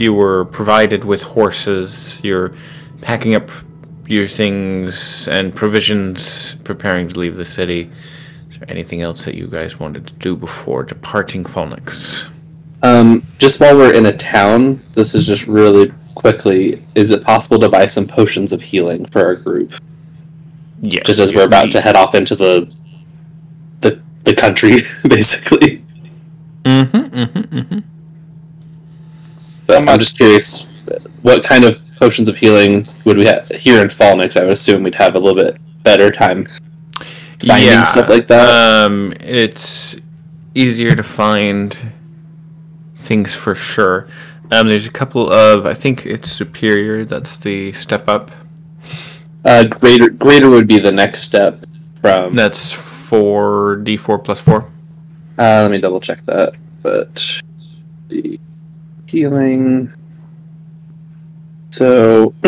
you were provided with horses. You're packing up your things and provisions, preparing to leave the city. Is there anything else that you guys wanted to do before departing Falnix? Um, just while we're in a town, this is just really quickly. Is it possible to buy some potions of healing for our group? Yes. Just as we're about to head off into the the the country, basically. Mm-hmm, mm-hmm, mm-hmm. But I'm just curious, what kind of potions of healing would we have here in Falnix? I would assume we'd have a little bit better time finding Yeah, stuff like that. Um, it's easier to find things for sure. Um, there's a couple of I think it's superior. That's the step up. Uh, greater greater would be the next step from. That's four d four plus four. Uh, let me double check that. But the healing. So,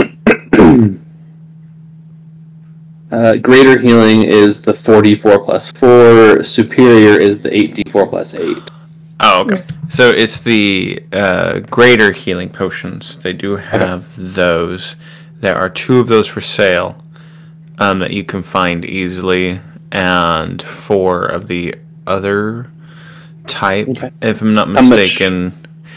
uh, greater healing is the four d four plus four. Superior is the eight d four plus eight. Oh, okay. So it's the uh, greater healing potions. They do have those. There are two of those for sale um, that you can find easily, and four of the other type. Okay. If I'm not mistaken,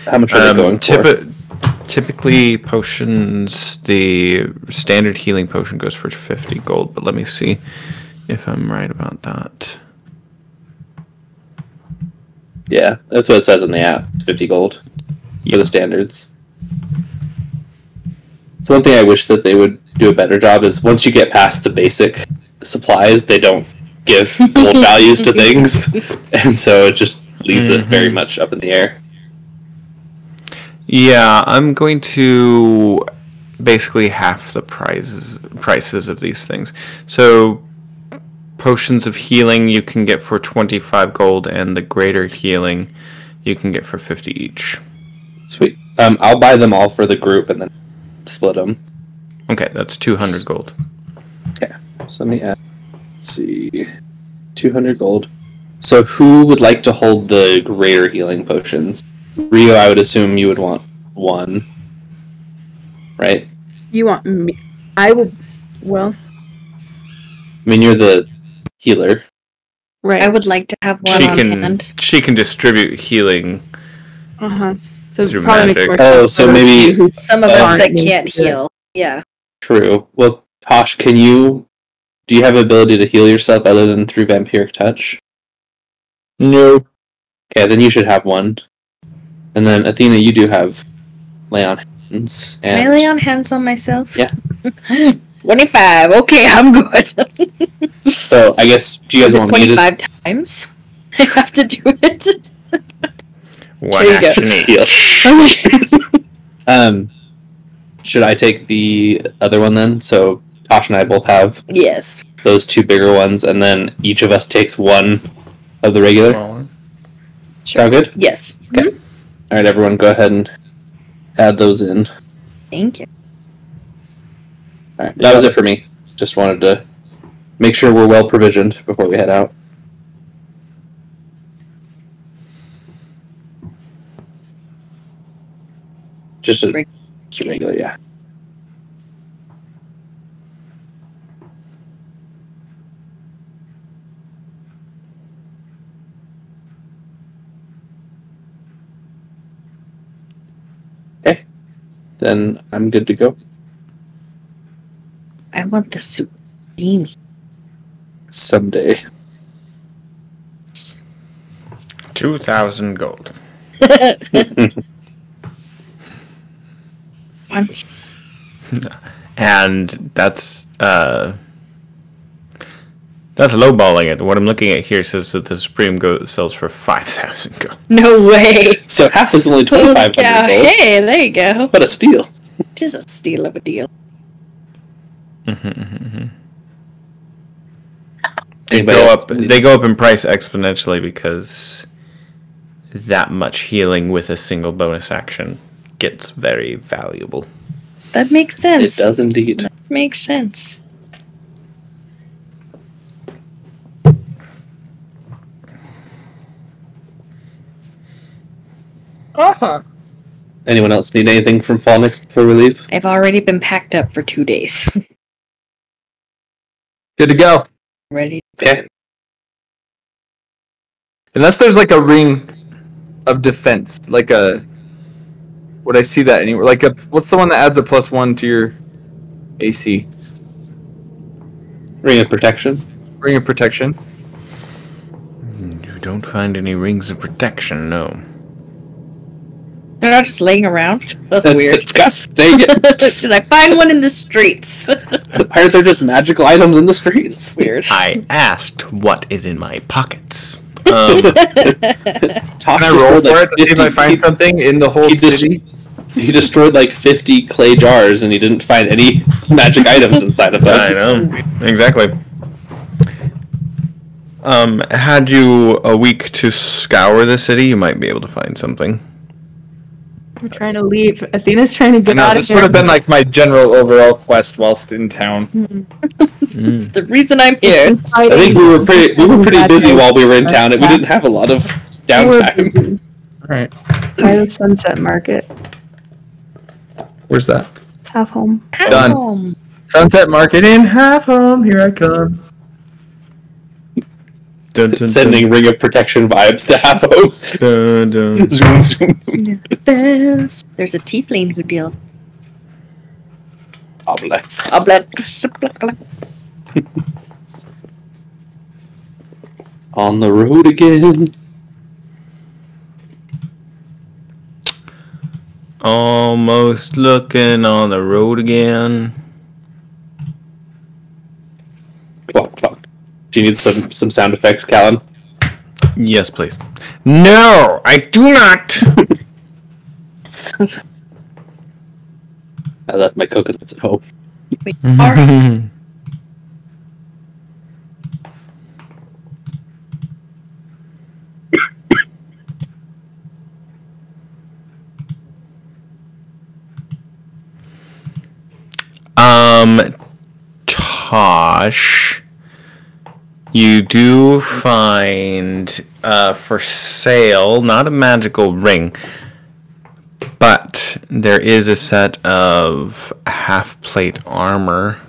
How much are um, they going for? typi- typically potions. The standard healing potion goes for fifty gold, but let me see if I'm right about that. Yeah, that's what it says in the app. Fifty gold for the standards. So one thing I wish that they would do a better job is once you get past the basic supplies, they don't give gold values to things, and so it just leaves it very much up in the air. Yeah, I'm going to basically half the prices prices of these things. So potions of healing you can get for 25 gold and the greater healing you can get for 50 each. Sweet. Um, I'll buy them all for the group and then split them. Okay, that's 200 gold. Yeah. So let me add. Let's see, two hundred gold. So who would like to hold the greater healing potions? Rio, I would assume you would want one, right? You want me? I will. Well, I mean, you're the healer. right. I would like to have one She on can hand. she can distribute healing. Uh huh. So it Through magic. Oh, so maybe- of you who- Some of Uh, us that can't to do it. heal. Yeah. True. Well, Tosh, can you? Do you have ability to heal yourself other than through vampiric touch? No. Okay, then you should have one. And then Athena, you do have lay on hands. Can I lay on hands on myself? Yeah. 25. Okay, I'm good. so I guess do you guys want me to 25 times? I have to do it. One There you action each. Um, should I take the other one then? So Tosh and I both have yes. those two bigger ones, and then each of us takes one of the regular. Smaller. Sound good? Yes. All right, everyone, go ahead and add those in. Thank you. All right, that was it for me. Just wanted to make sure we're well provisioned before we head out. Just a, Reg- just a regular, yeah. Okay, then I'm good to go. I want the supreme. Someday. 2000 gold. And that's uh that's lowballing it. What I'm looking at here says that the Supreme Goat sells for five thousand gold. No way. So half is only twenty five hundred Yeah, gold. Hey, there you go. What a steal! It is a steal of a deal. They go up. They go up in price exponentially because that much healing with a single bonus action gets very valuable. That makes sense. It does indeed. Makes sense. Uh huh. Anyone else need anything from Falnix before we leave? I've already been packed up for two days. Good to go. Ready? Okay. Unless there's like a ring of defense, like a. Would I see that anywhere? Like a what's the one that adds a plus one to your AC? Ring of protection. Ring of protection. You don't find any rings of protection, no. They're not just laying around. That's weird. Yes, there you go. Did I find one in the streets? the pirates are just magical items in the streets. weird. I asked what is in my pockets. Um, Tosh Can I roll destroyed, for like, it see if I 50 find something in the whole he just- city? He destroyed like 50 clay jars and he didn't find any magic items inside of those. I know exactly. Um, had you a week to scour the city, you might be able to find something. We're trying to leave. Athena's trying to I get know, out of here. this here. would have been like my general overall quest whilst in town. Mm. the reason I'm here. I think we were pretty we were pretty busy while we were in town and we didn't have a lot of downtime. Alright. By the Sunset Market. Where's that? Half home. Done. Home. Sunset Market in half home. Here I come. Dun, dun, Sending ring of protection vibes to Havo. dun, dun. Zoom, zoom. There's, there's a tiefling who deals. Oblex. Oh. On the road again. Almost looking on the road again. Clock, clock. Do you need some some sound effects, Callan? Yes, please. No, I do not. I left my coconuts at home. Um, Tosh, you do find uh, for sale not a magical ring, but there is a set of half plate armor.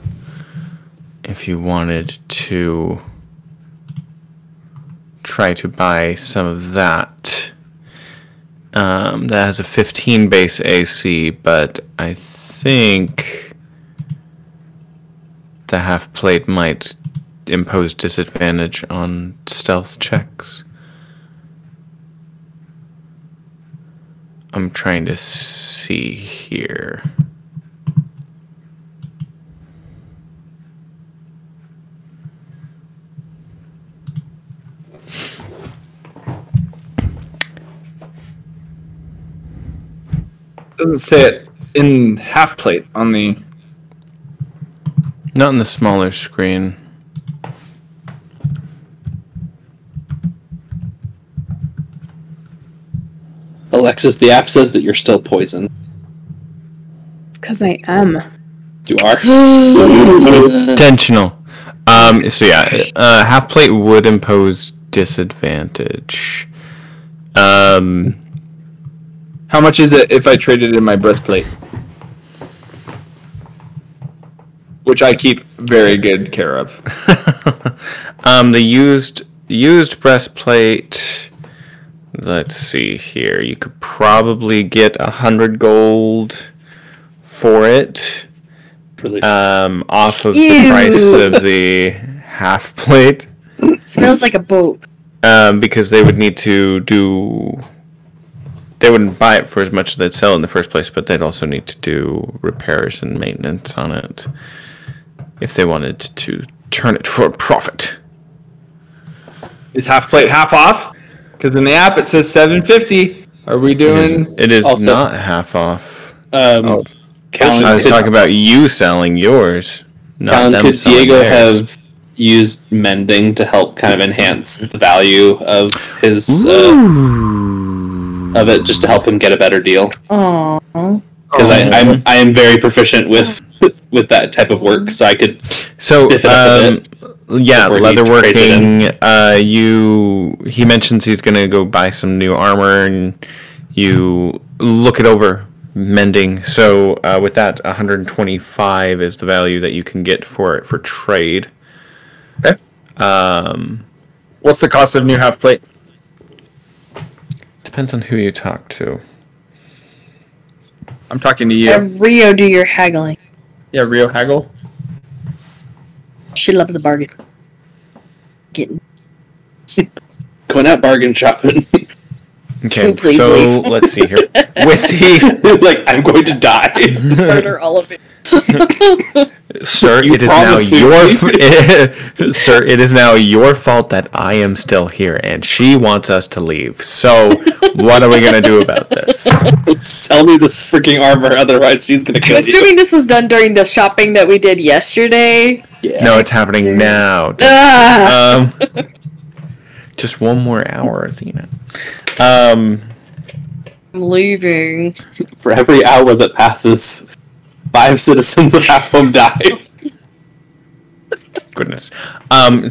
If you wanted to try to buy some of that. Um, that has a 15 base AC, but I think the half plate might impose disadvantage on stealth checks. I'm trying to see here. Doesn't say it in half plate on the. Not in the smaller screen. Alexis, the app says that you're still poisoned. It's because I am. You are. Intentional. Um, so yeah, uh, half plate would impose disadvantage. Um, How much is it if I traded in my breastplate? Which I keep very good care of. um, the used used breastplate. Let's see here. You could probably get a hundred gold for it. Um, off of the price of the half plate. Smells like a boat. Um, because they would need to do. They wouldn't buy it for as much as they'd sell in the first place, but they'd also need to do repairs and maintenance on it if they wanted to turn it for a profit. Is half plate half off? Because in the app it says 750. Are we doing? it is Also- not half off. um, Oh. Callan, I was could, talking about you selling yours. Not Callan, them could Diego theirs. have used mending to help kind of enhance the value of his uh, of it, just to help him get a better deal? Oh. Because I. I'm I am very proficient with with that type of work, so I could So, stiff it up a um, yeah, before he trades leatherworking. Uh, you he mentions he's gonna go buy some new armor, and you look it over mending. So uh, with that, 125 is the value that you can get for it for trade. Okay. Um, What's the cost of new half plate? depends on who you talk to. I'm talking to you. Have Rio do your haggling. yeah, Rio Haggle. She loves a bargain. Getting Going out bargain shopping. Okay, Please so leave. let's see here. With the like I'm going to die. murder all of it. sir, You it is now me. your sir. It is now your fault that I am still here, and she wants us to leave. So, what are we gonna do about this? Sell me this freaking armor, otherwise she's gonna kill I'm kill you. assuming this was done during the shopping that we did yesterday. Yeah. No, it's happening now. Ah, Um, just one more hour, Athena. Um, I'm leaving. For every hour that passes, five citizens of Half Home die. goodness. Um,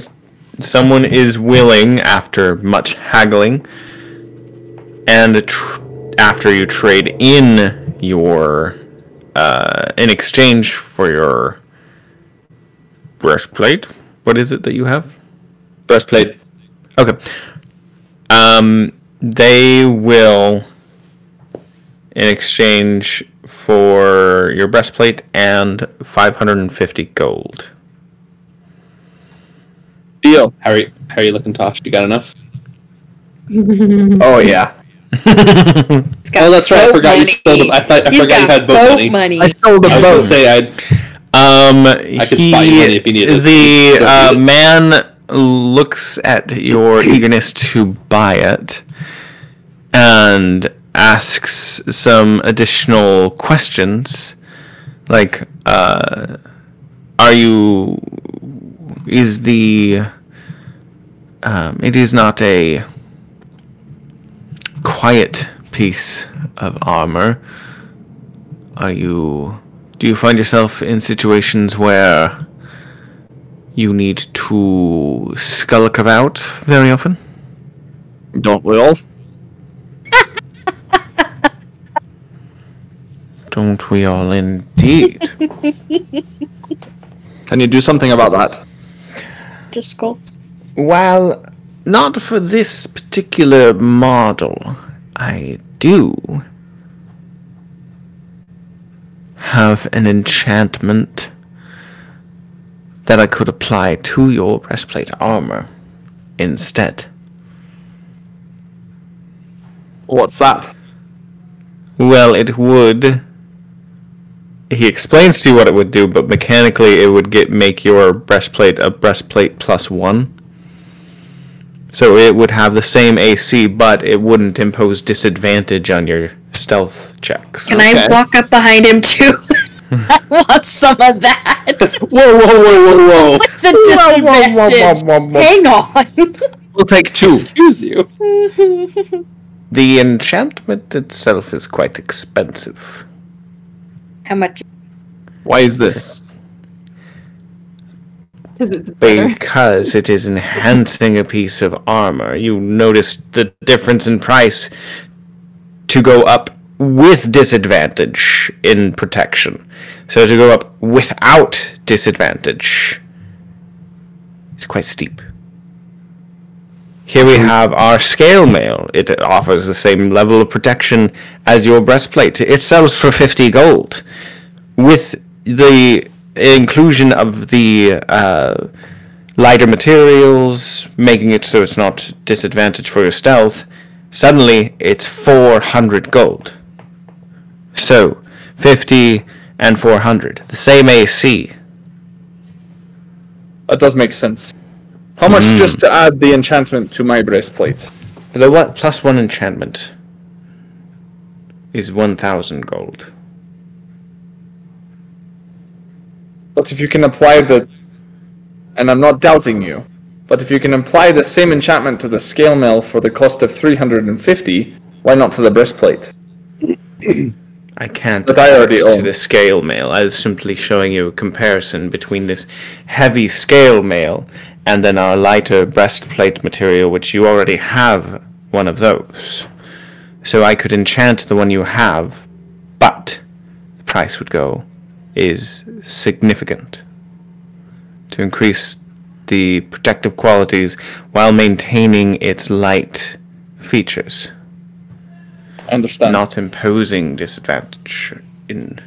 someone is willing, after much haggling, and tr- after you trade in your, uh, in exchange for your breastplate. What is it that you have? Breastplate. Okay. Um, they will, in exchange for your breastplate and 550 gold. Deal. How are you, how are you looking, Tosh? You got enough? Oh yeah. Oh, that's right. I boat forgot you money. sold. I thought I He's forgot you had boat money. I sold a I was gonna boat. say I'd. Um, I could spot you money if you need it. The uh, need man looks at your eagerness to buy it and asks some additional questions, like, uh, "Are you? Is the? Um, it is not a quiet piece of armor. Are you?" Do you find yourself in situations where you need to skulk about very often? Don't we all? Don't we all indeed? Can you do something about that? Just skull. Well, not for this particular model. I do have an enchantment that I could apply to your breastplate armor instead. What's that? Well, it would. He explains to you what it would do, but mechanically, it would get make your breastplate a breastplate plus one. So it would have the same AC, but it wouldn't impose disadvantage on your stealth checks. Can I walk up behind him too? I want some of that. Whoa, whoa, whoa, whoa, whoa! It's a disadvantage. Hang on. We'll take two. Excuse you. The enchantment itself is quite expensive. How much? Why is this? Because it's better. Because it is enhancing a piece of armor. You notice the difference in price to go up with disadvantage in protection. So to go up without disadvantage is quite steep. Here we have our scale mail. It offers the same level of protection as your breastplate. It sells for 50 gold. With the inclusion of the uh, lighter materials, making it so it's not disadvantage for your stealth, suddenly it's 400 gold. So, 50 and 400. The same AC. That does make sense. How much Hmm. just to add the enchantment to my breastplate? The what plus one enchantment is 1000 gold. But if you can apply the, and I'm not doubting you, but if you can apply the same enchantment to the scale mail for the cost of 350, why not to the breastplate? I can't But I already to own. the scale mail. I was simply showing you a comparison between this heavy scale mail and then our lighter breastplate material, which you already have one of those. So I could enchant the one you have, but the price would go is significant to increase the protective qualities while maintaining its light features, understand. not imposing disadvantage in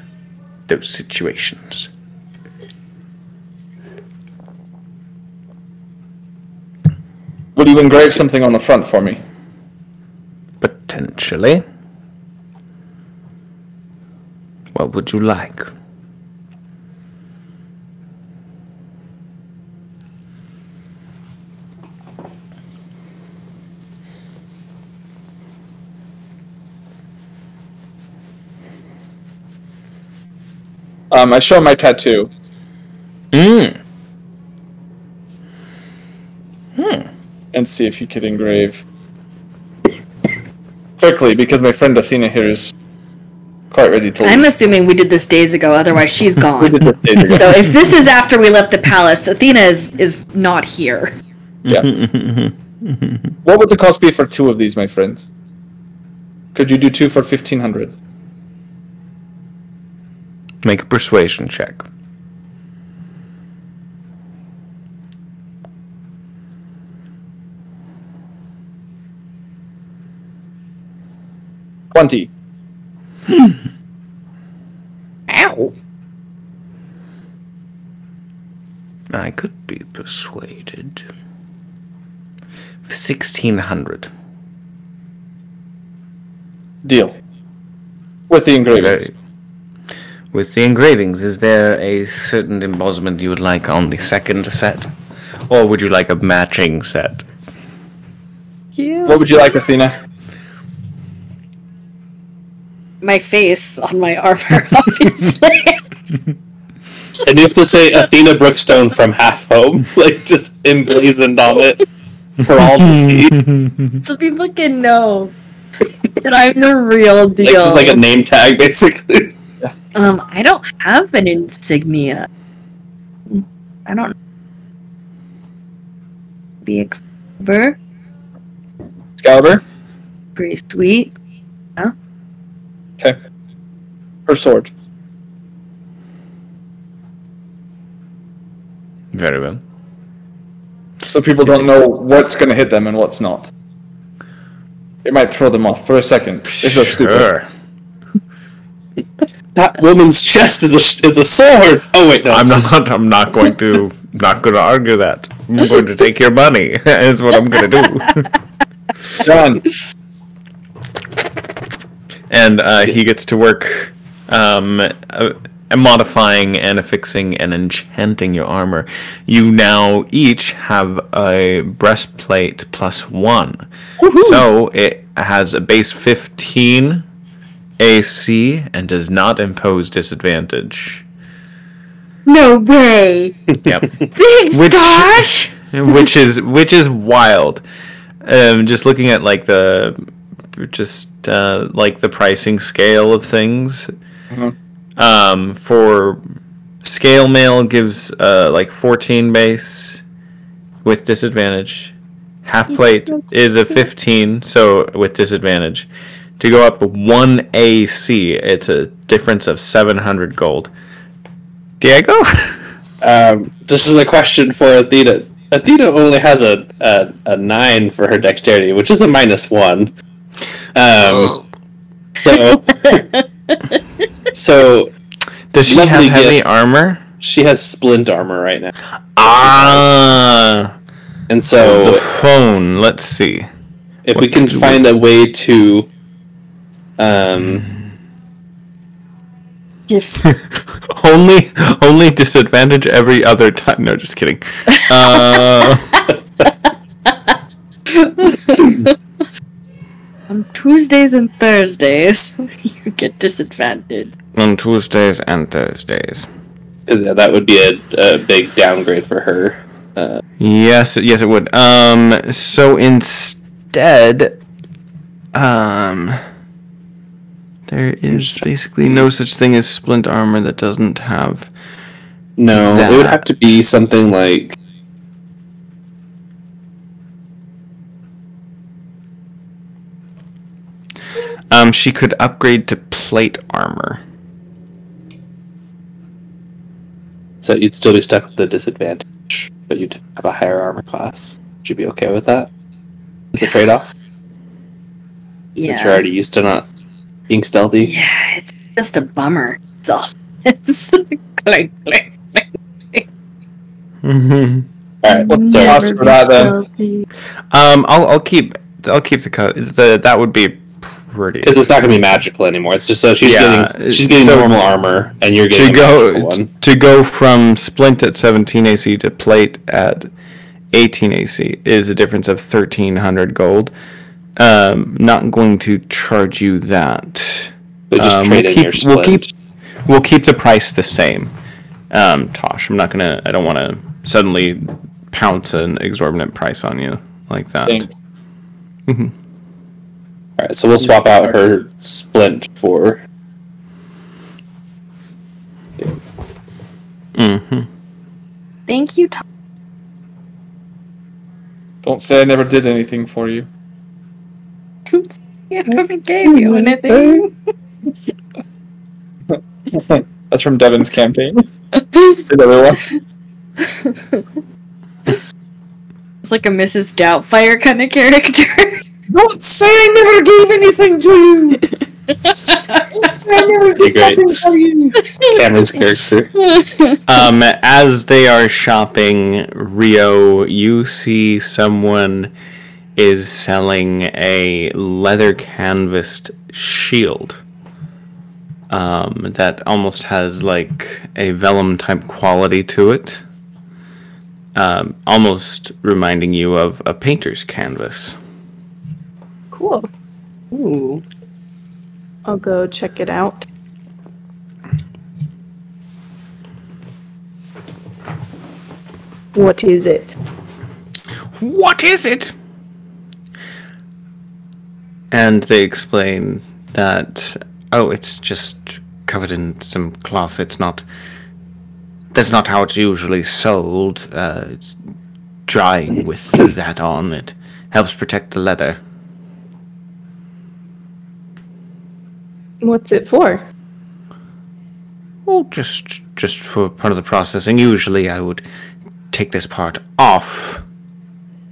those situations. Will you engrave something on the front for me? Potentially. What would you like? Um, I show my tattoo. Mm. And see if he could engrave quickly because my friend Athena here is quite ready to I'm assuming we did this days ago, otherwise she's gone. did this days ago. so if this is after we left the palace, Athena is, is not here. yeah. what would the cost be for two of these, my friend? Could you do two for fifteen hundred? Make a persuasion check. Twenty. Ow. I could be persuaded. Sixteen hundred. Deal. With the engravings. With the engravings, is there a certain embossment you would like on the second set? Or would you like a matching set? Yeah. What would you like, Athena? My face on my armor, obviously. And you have to say Athena Brookstone from Half Home, like just emblazoned on it for all to see, So people can know that I'm the real deal. like a name tag, basically. um, I don't have an insignia. I don't. Be Excalibur, Excalibur. pretty sweet. Okay. Her sword. Very well. So people don't know what's going to hit them and what's not. It might throw them off for a second. If they're stupid. Sure. That woman's chest is a is a sword. Oh wait, no. I'm not. I'm not going to. Not going to argue that. I'm going to take your money. Is what I'm going to do. Done. and uh, he gets to work um, uh, modifying and affixing and enchanting your armor. You now each have a breastplate plus one, so it has a base 15 AC and does not impose disadvantage. No way! Yep. Big which which is which is wild. Um, just looking at like the just uh, like the pricing scale of things. Mhm. Um, for scale mail gives uh, like 14 base with disadvantage. Half plate is a 15, so with disadvantage. To go up one AC, it's a difference of 700 gold. Diego? Um, this is a question for Athena. Athena only has a, a, a nine for her dexterity, which is a minus one. Um, so, so Does she have Lovely heavy gift. armor? she has splint armor right now, Ah, and so the phone. Let's see. if what we can could we- find a way to, um, If only, only disadvantage every other time. No, just kidding. Uh, on Tuesdays and Thursdays, you get disadvantaged. on Tuesdays and Thursdays. yeah, that would be a, a big downgrade for her. Uh, Yes, yes, it would. Um, so instead, um, there is basically no such thing as splint armor that doesn't have. no, it would have to be something like. Um, she could upgrade to plate armor. So you'd still be stuck with the disadvantage, but you'd have a higher armor class. Would you be okay with that? It's a trade off. Yeah. Since you're already used to not being stealthy. Yeah, it's just a bummer. It's all. It's clink, clink. Mm-hmm. Alright, What's so the cost for that then? Um, I'll I'll keep I'll keep the cut. The that would be pretty. because it's not going to be magical anymore. It's just so she's Yeah, getting she's getting so- normal armor, and you're to getting a go to go from splint at 17 AC to plate at 18 AC is a difference of 1300 gold. Um, not going to charge you that. But just Um, trade we'll in keep, your we'll keep we'll keep the price the same. Um, Tosh, I'm not gonna. I don't want to suddenly pounce an exorbitant price on you like that. Thanks. All right, so we'll swap out her splint for hmm Thank you, Tom. Don't say I never did anything for you. I never gave you anything. That's from Devin's campaign. Did everyone? It's like a Mrs. Doubtfire kind of character. Don't say I never gave anything to you. I never Be great. for you. Cameron's character. Um, as they are shopping Rio, you see someone is selling a leather canvased shield. Um, that almost has like a vellum type quality to it. Um, almost reminding you of a painter's canvas. Cool. Ooh. I'll go check it out. What is it? What is it? And they explain that, oh, it's just covered in some cloth. It's not. That's not how it's usually sold. Uh, it's drying with that on. It helps protect the leather. What's it for? Well, just just for part of the processing. Usually, I would take this part off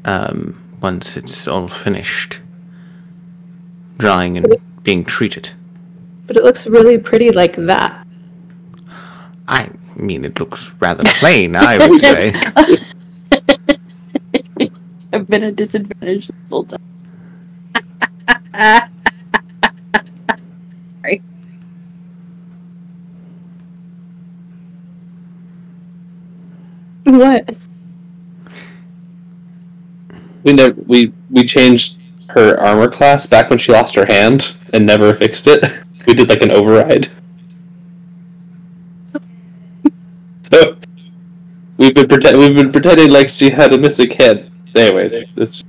um, once it's all finished, drying and being treated. But it looks really pretty like that. I mean, it looks rather plain. I would say. I've been a disadvantage the whole time. What? We never we we changed her armor class back when she lost her hand and never fixed it. We did like an override. so we've been pretend we've been pretending like she had a missing hand. Anyways, it's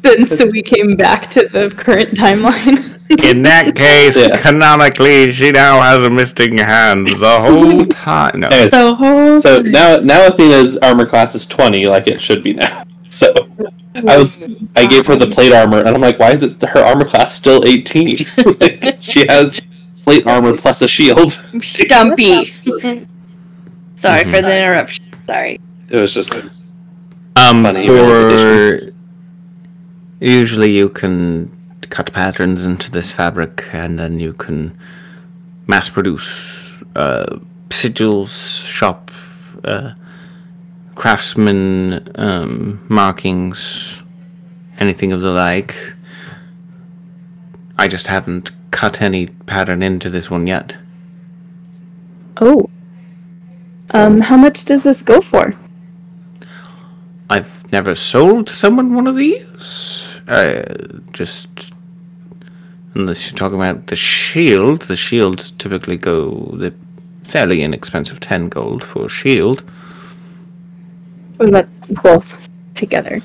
Then so we came back to the current timeline. In that case, Yeah. canonically, she now has a missing hand the whole time. No. anyways, So whole so now now Athena's armor class is twenty, like it should be now. So I was I gave her the plate armor, and I'm like, why is it her armor class still 18? She has plate armor plus a shield. Stumpy. Sorry Mhm. for the interruption. Sorry. It was just Um, Funny for usually you can cut patterns into this fabric, and then you can mass produce uh, sigils, shop, uh, craftsman um, markings, anything of the like. I just haven't cut any pattern into this one yet. oh. Um, how much does this go for? I've never sold someone one of these. Uh, just unless you're talking about the shield, the shields typically go the fairly inexpensive ten gold for a shield. About both together?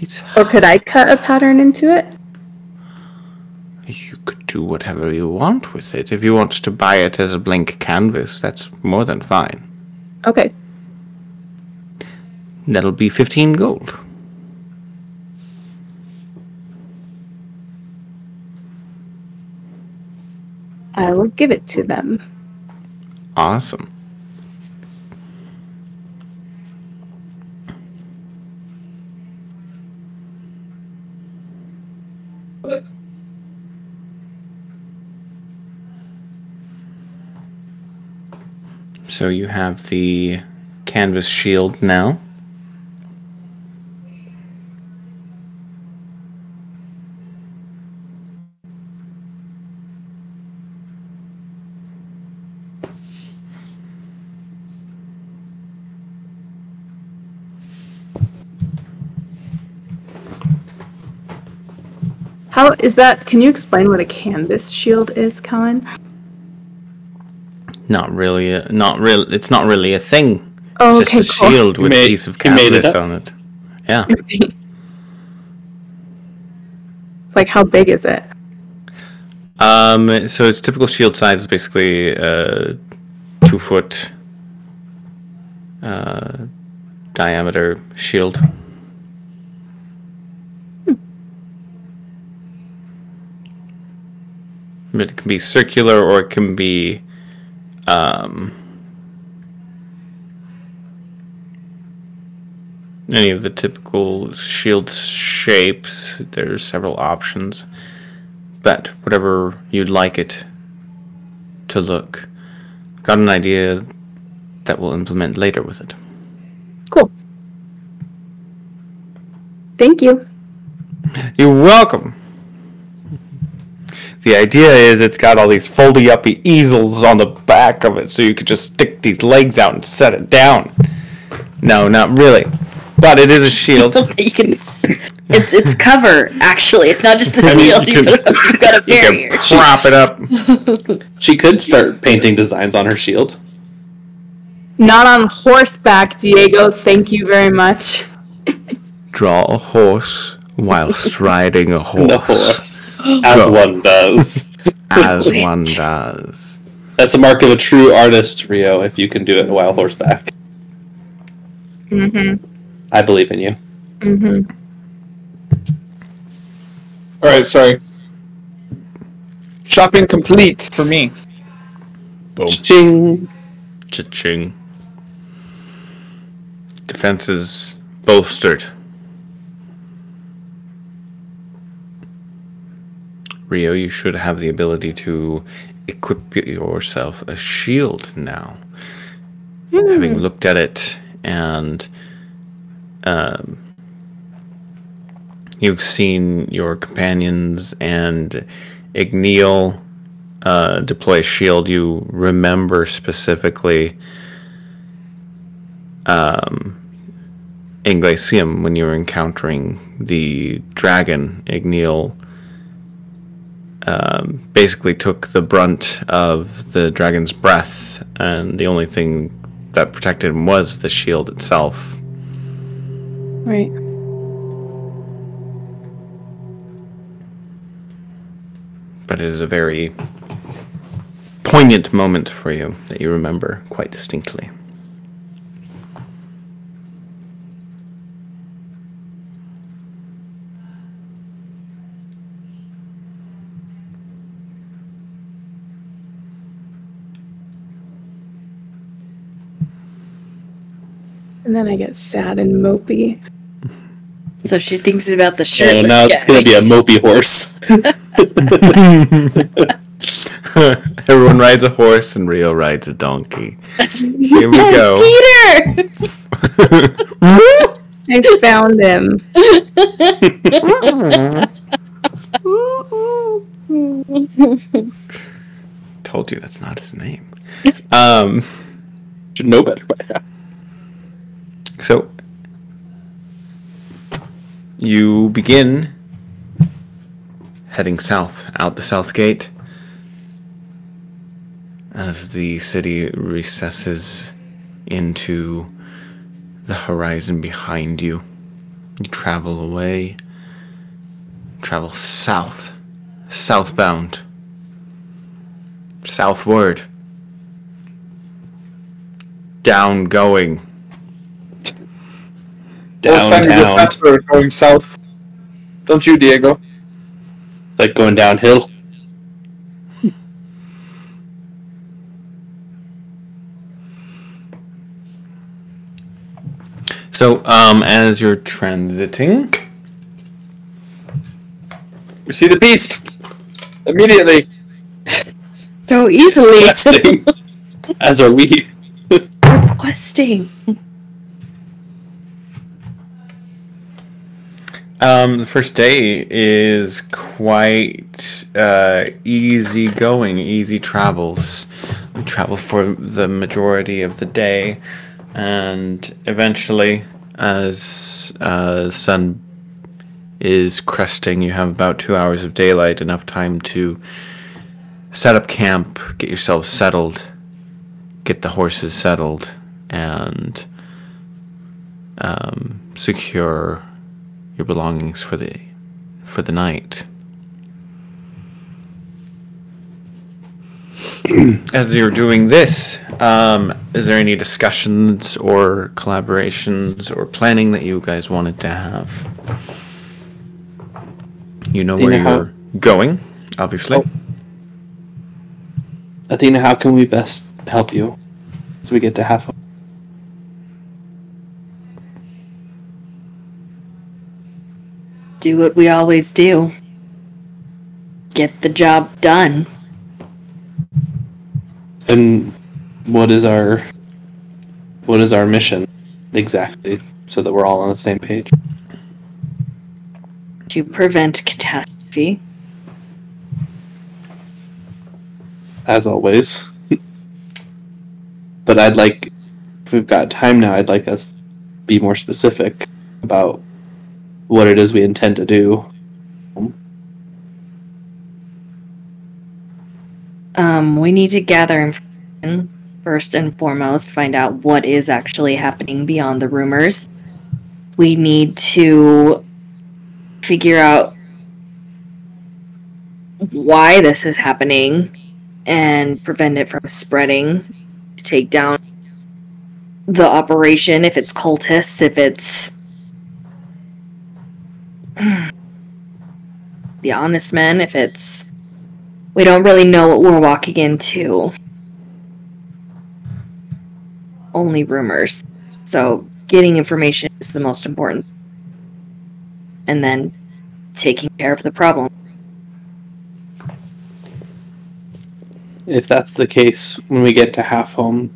It's Or could I cut a pattern into it? you could do whatever you want with it. If you want to buy it as a blank canvas, that's more than fine. Okay. That'll be fifteen gold. I will give it to them. Awesome. So you have the canvas shield now. How is that? Can you explain what a canvas shield is, Colin? Not really. A, not real. It's not really a thing. Oh, it's okay, just a cool. shield with You a piece of you made it canvas on it. Yeah. It's like how big is it? Um. So its typical shield size is basically a two foot uh, diameter shield. It can be circular or it can be um, any of the typical shield shapes. There's several options, but whatever you'd like it to look. Got an idea that we'll implement later with it. Cool. Thank you. You're welcome. The idea is it's got all these foldy uppy easels on the back of it, so you could just stick these legs out and set it down. No, not really. But it is a shield. you can. It's it's cover actually. It's not just a I mean, shield. You, you could, put, you've got a You barrier. can prop it up. She could start painting designs on her shield. Not on horseback, Diego. Thank you very much. Draw a horse whilst riding a horse, The horse, as Go. one does. as one does. That's a mark of a true artist, Rio. If you can do it while horseback, Mm-hmm. I believe in you. Mm-hmm. All right, sorry. Shopping complete for me. Boom. Ching. Cha-ching. Defenses bolstered. Rio, you should have the ability to equip yourself a shield now. Having looked at it and um, you've seen your companions and Igneal uh, deploy a shield, you remember specifically um, in Glacium when you were encountering the dragon, Igneal um, basically took the brunt of the dragon's breath, and the only thing that protected him was the shield itself. Right. But it is a very poignant moment for you that you remember quite distinctly. And then I get sad and mopey. So she thinks about the shirt. And now it's gonna be a mopey horse. Everyone rides a horse and Rio rides a donkey. Here we go. Peter. I found him. Told you that's not his name. Um, Should know better by now. So you begin heading south, out the south gate, as the city recesses into the horizon behind you. You travel away, travel south, southbound, southward, down going. Downtown. That's for going south. Don't you, Diego? Like going downhill. So, um, as you're transiting, we see the beast immediately. So easily. As are we. Requesting. Um, the first day is quite uh, easy going, easy travels. We travel for the majority of the day, and eventually, as uh, the sun is cresting, you have about two hours of daylight, enough time to set up camp, get yourselves settled, get the horses settled, and um, secure your belongings for the for the night. As you're doing this, um, is there any discussions or collaborations or planning that you guys wanted to have? You know where Athena, how- you're going, obviously. Oh. Athena, how can we best help you as we get to half? Do what we always do. Get the job done. And what is our what is our mission exactly, so that we're all on the same page? To prevent catastrophe. As always. but I'd like, if we've got time now, I'd like us to be more specific about what it is we intend to do. Um, we need to gather information first and foremost, find out what is actually happening beyond the rumors. We need to figure out why this is happening and prevent it from spreading. To take down the operation, if it's cultists, if it's the honest men, if it's we don't really know what we're walking into. Only rumors. So getting information is the most important. And then taking care of the problem. If that's the case, when we get to half home,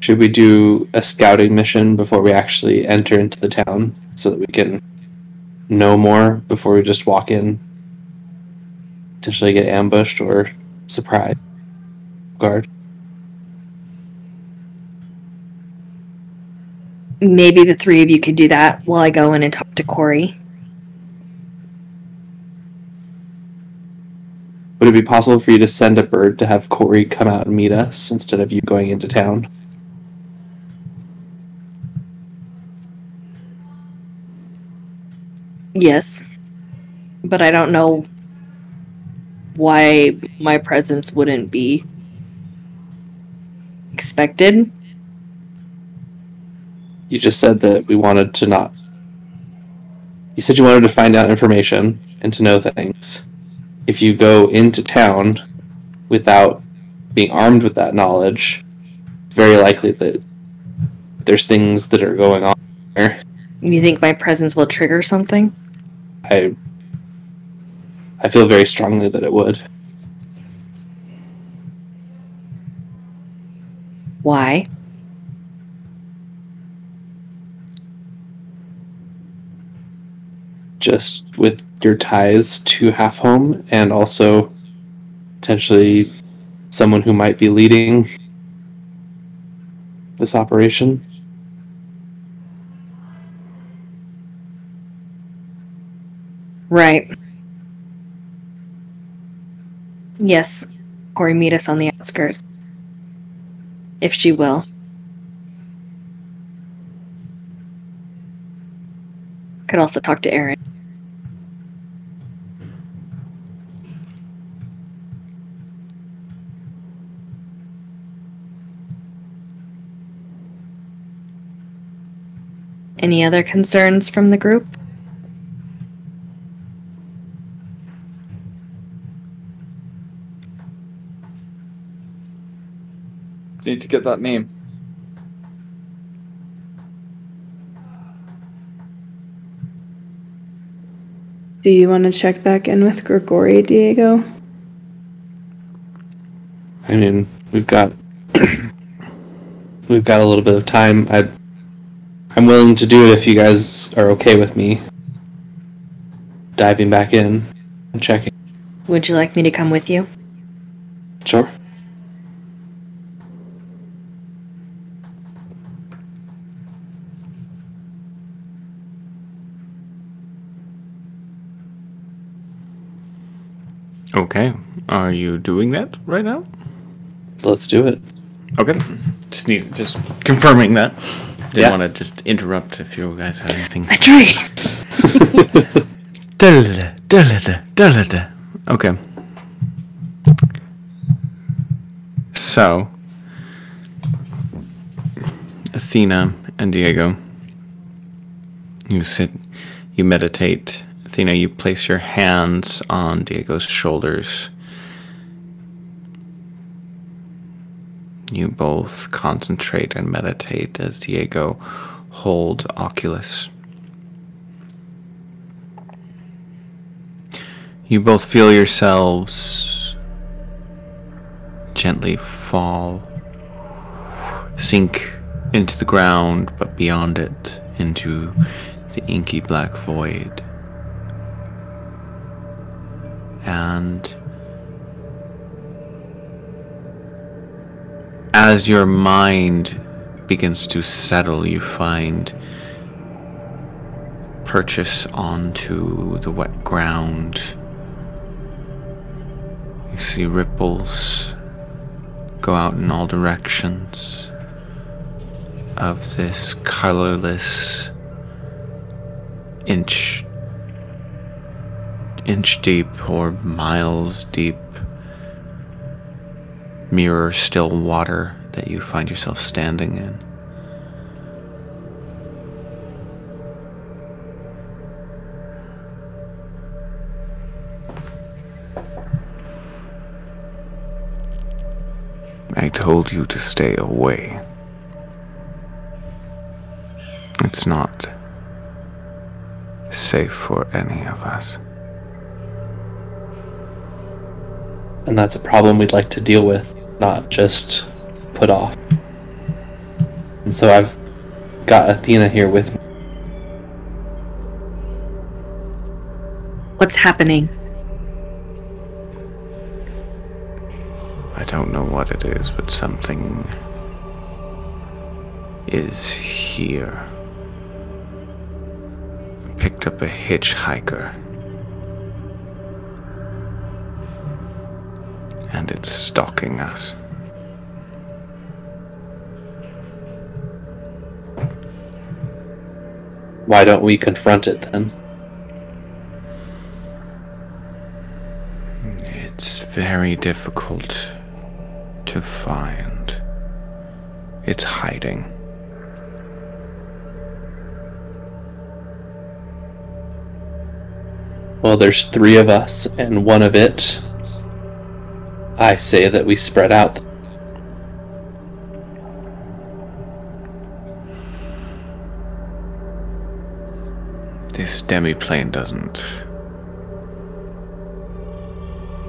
should we do a scouting mission before we actually enter into the town so that we can know more before we just walk in? Potentially get ambushed or surprised. Guard. Maybe the three of you could do that while I go in and talk to Corey. Would it be possible for you to send a bird to have Corey come out and meet us instead of you going into town? Yes. But I don't know why my presence wouldn't be expected. You just said that we wanted to not. You said you wanted to find out information and to know things. If you go into town without being armed with that knowledge, it's very likely that there's things that are going on there. You think my presence will trigger something? I I feel very strongly that it would. Why? Just with your ties to Half Home and also potentially someone who might be leading this operation. Right. Yes. Corey, meet us on the outskirts. If she will. Could also talk to Aaron. Any other concerns from the group? need to get that name. Do you want to check back in with Grigori, Diego? I mean, we've got we've got a little bit of time. I I'm willing to do it if you guys are okay with me diving back in and checking. Would you like me to come with you? Okay. Are you doing that right now? Let's do it. Okay. Just need just confirming that. Didn't Yeah. want to just interrupt if you guys had anything. A tree. Da-da-da, da-da-da, da-da-da. Okay. So, Athena and Diego, you sit, you meditate. Athena, you place your hands on Diego's shoulders. You both concentrate and meditate as Diego holds Occulus. You both feel yourselves gently fall, sink into the ground, but beyond it, into the inky black void. And as your mind begins to settle, you find purchase onto the wet ground. You see ripples go out in all directions of this colorless inch inch deep or miles deep mirror still water that you find yourself standing in. I told you to stay away. It's not safe for any of us. And that's a problem we'd like to deal with, not just put off. And so I've got Athena here with me. What's happening? I don't know what it is, but something is here. I picked up a hitchhiker. And it's stalking us. Why don't we confront it then? It's very difficult to find. It's hiding. Well, there's three of us and one of it. I say that we spread out. This demiplane doesn't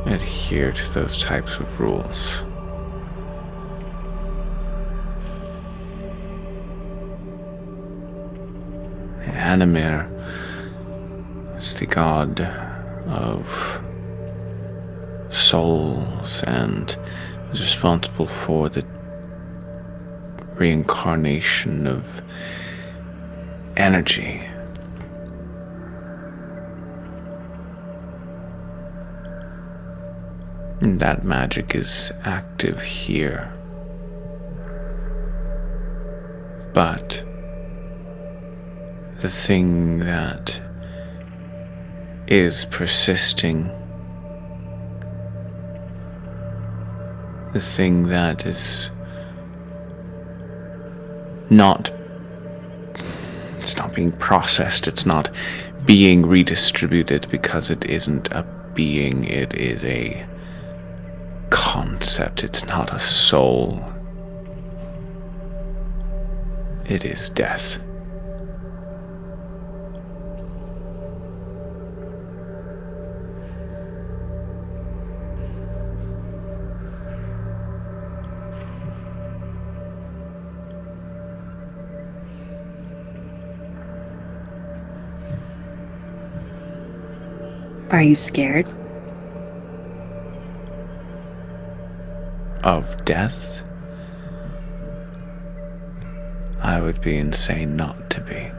adhere to those types of rules. Animir is the god of souls and is responsible for the reincarnation of energy. And that magic is active here. But the thing that is persisting, the thing that is not it's not being processed it's not being redistributed because it isn't a being it is a concept it's not a soul. It is death Are you scared? Of death? I would be insane not to be.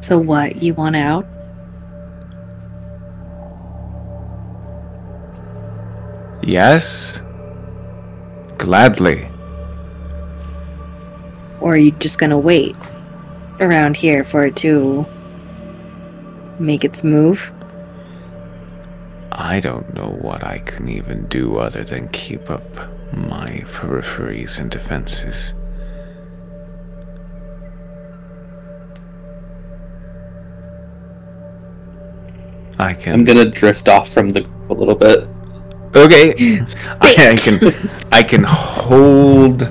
So what? You want out? Yes? Gladly. Or are you just gonna wait around here for it to make its move? I don't know what I can even do other than keep up my peripheries and defenses. I can. I'm gonna drift off from the group a little bit. Okay. I, I can I can hold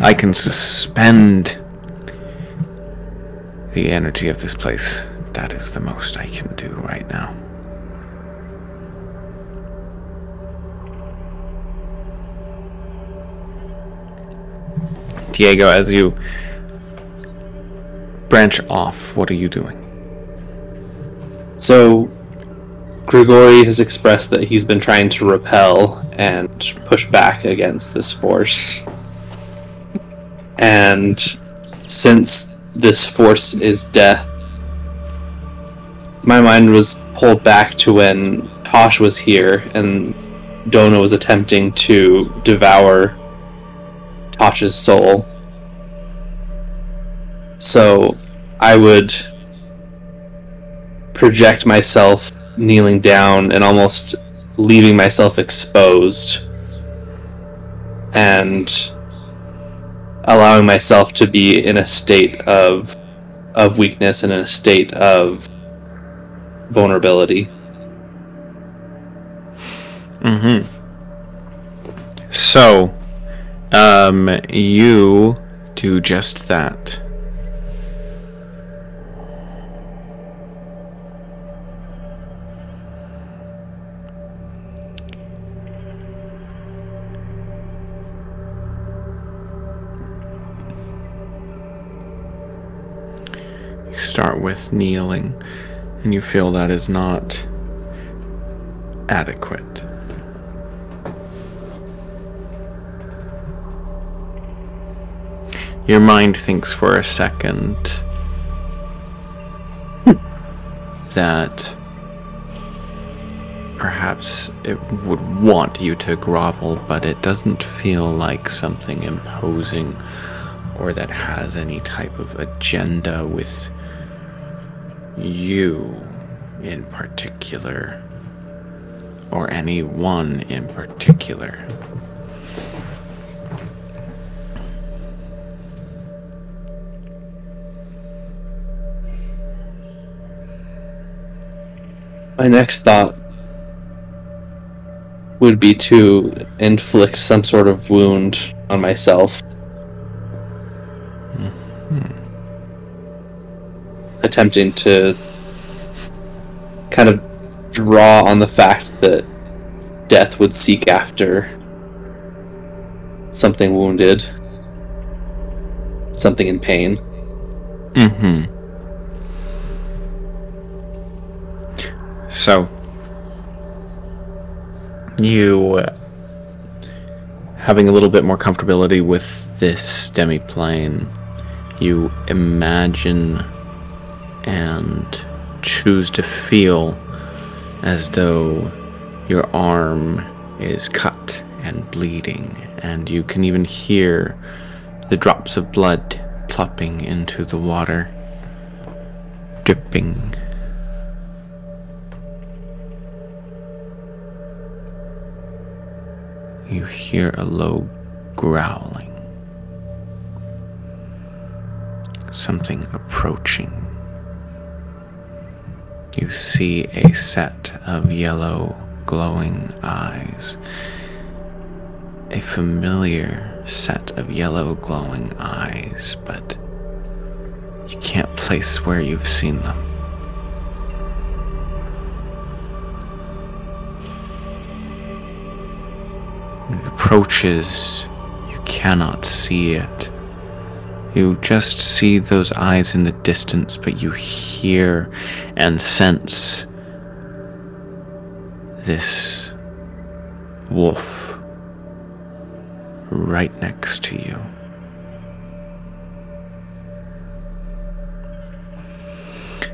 I can suspend the energy of this place. That is the most I can do right now. Diego, as you branch off, what are you doing? So, Grigori has expressed that he's been trying to repel and push back against this force. And since this force is death, my mind was pulled back to when Tosh was here and Dona was attempting to devour Tosh's soul. So I would project myself kneeling down and almost leaving myself exposed and allowing myself to be in a state of of weakness and in a state of vulnerability. Mm-hmm. So, um, you do just that. Start with kneeling, and you feel that is not adequate. Your mind thinks for a second that perhaps it would want you to grovel, but it doesn't feel like something imposing or that has any type of agenda with you in particular or any one in particular. My next thought would be to inflict some sort of wound on myself. Attempting to kind of draw on the fact that death would seek after something wounded, something in pain. Mm-hmm. So, you uh, having a little bit more comfortability with this demiplane, you imagine and choose to feel as though your arm is cut and bleeding, and you can even hear the drops of blood plopping into the water, dripping. You hear a low growling. Something approaching. You see a set of yellow glowing eyes. A familiar set of yellow glowing eyes, but you can't place where you've seen them. It approaches, you cannot see it. You just see those eyes in the distance, but you hear and sense this wolf right next to you.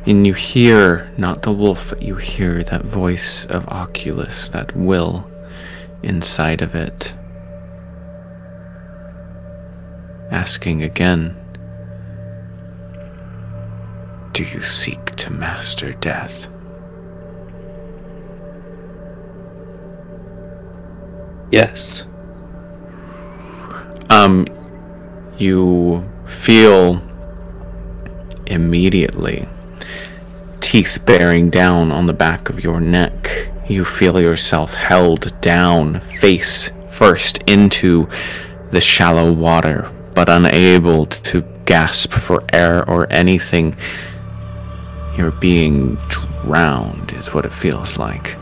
And you hear not the wolf, but you hear that voice of Occulus, that will inside of it, asking again Do you seek to master death? Yes. Um, you feel immediately teeth bearing down on the back of your neck. You feel yourself held down, face first into the shallow water, but unable to gasp for air or anything. You're being drowned, is what it feels like.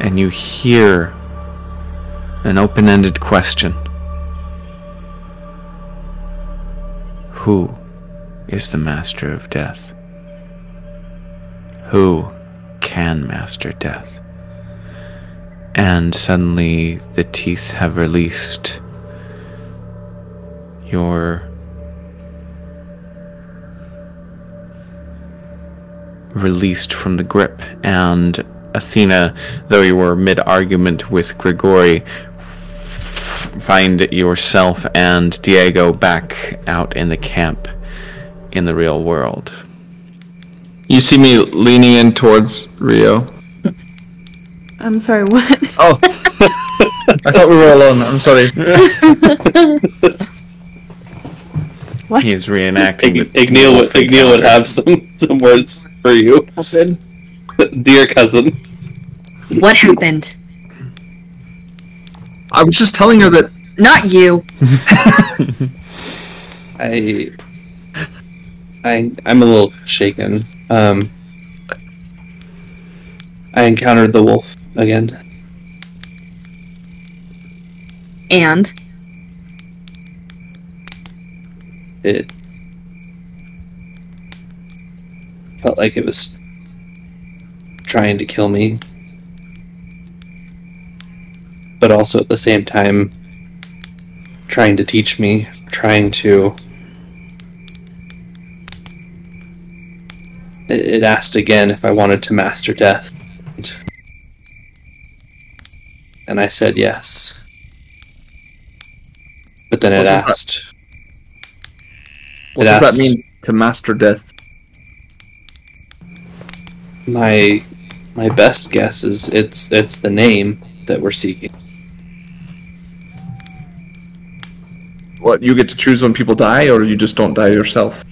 and you hear an open ended question Who is the master of death? Who can master death? And suddenly the teeth have released your released from the grip and Athena, though you were mid argument with Grigori, find yourself and Diego back out in the camp in the real world. You see me leaning in towards Rio. I'm sorry, what? Oh, I thought we were alone. I'm sorry. What? He is reenacting. Ig- the would, wolf Igneel would have some, some words for you. Cousin. Dear cousin. What happened? I was just telling her that Not you. I, I, I'm a little shaken. Um, I encountered the wolf again. And It felt like it was trying to kill me, but also at the same time trying to teach me, trying to. It asked again if I wanted to master death. And I said yes. But then What it that- asked. what It does asked- that mean to master death? My my best guess is it's it's the name that we're seeking. What you get to choose when people die, or you just don't die yourself?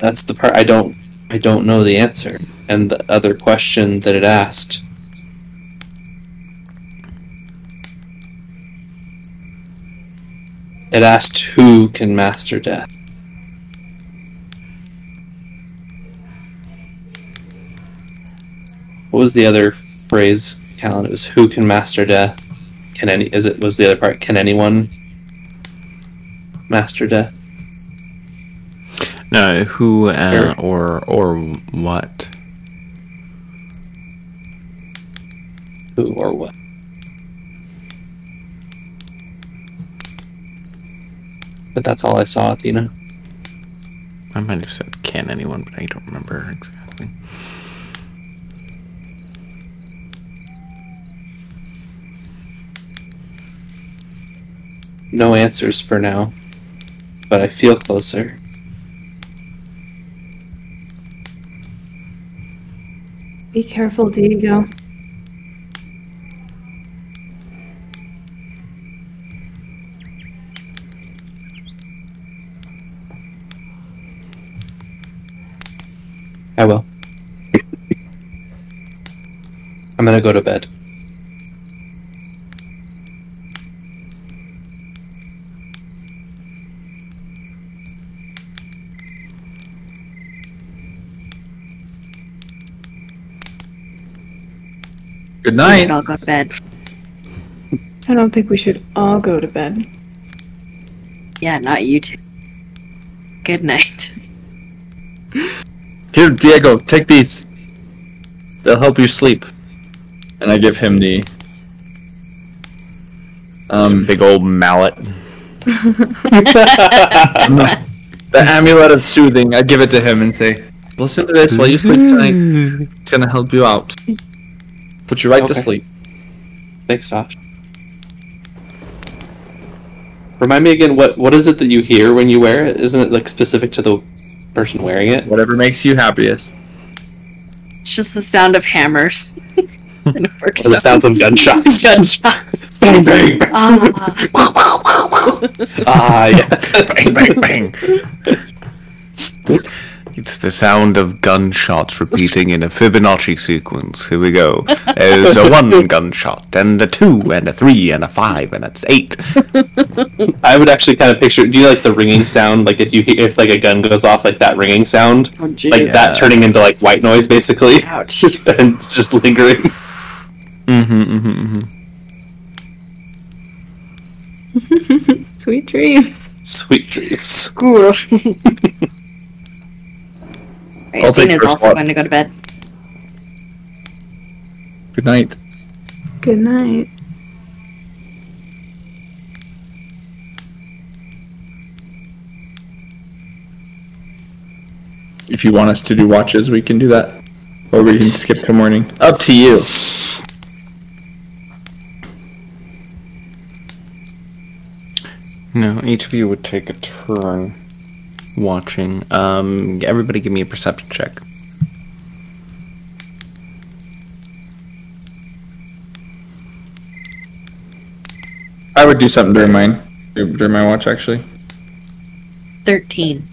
That's the part I don't I don't know the answer. And the other question that it asked It asked who can master death. What was the other phrase, Callan? It was who can master death? Can any is it was the other part, can anyone master death? No, who uh, or or what? Who or what? But that's all I saw, Athena. I might have said can anyone, but I don't remember exactly. No answers for now, but I feel closer. Be careful, Diego. I will. I'm gonna go to bed. Good night. We night. should all go to bed. I don't think we should all go to bed. Yeah, not you two. Good night. Here, Diego, take these. They'll help you sleep. And I give him the um Big old mallet. the amulet of soothing. I give it to him and say, "Listen to this while you sleep tonight. It's gonna help you out. Put you right to sleep." Thanks, Josh. Remind me again what what is it that you hear when you wear it? Isn't it like specific to the person wearing it? Whatever makes you happiest. It's just the sound of hammers. And Or the sounds of gunshots. Gunshots. bang bang. bang. Ah, Ah, yeah. bang, bang, bang. It's the sound of gunshots repeating in a Fibonacci sequence. Here we go. There's a one gunshot, and a two, and a three, and a five, and it's eight. I would actually kind of picture. Do you like the ringing sound? Like if you he- if like a gun goes off, like that ringing sound, oh, like that turning into like white noise, basically, Ouch. and it's just lingering. Mm-hmm, mm-hmm, mm-hmm. Sweet dreams. Sweet dreams. Cool. I'll take Dina's also watch. going to go to bed. Good night. Good night. If you want us to do watches, we can do that. Or we can skip to morning. Up to you. No, each of you would take a turn watching. Um, everybody give me a perception check. I would do something during mine. During my watch, actually. 13.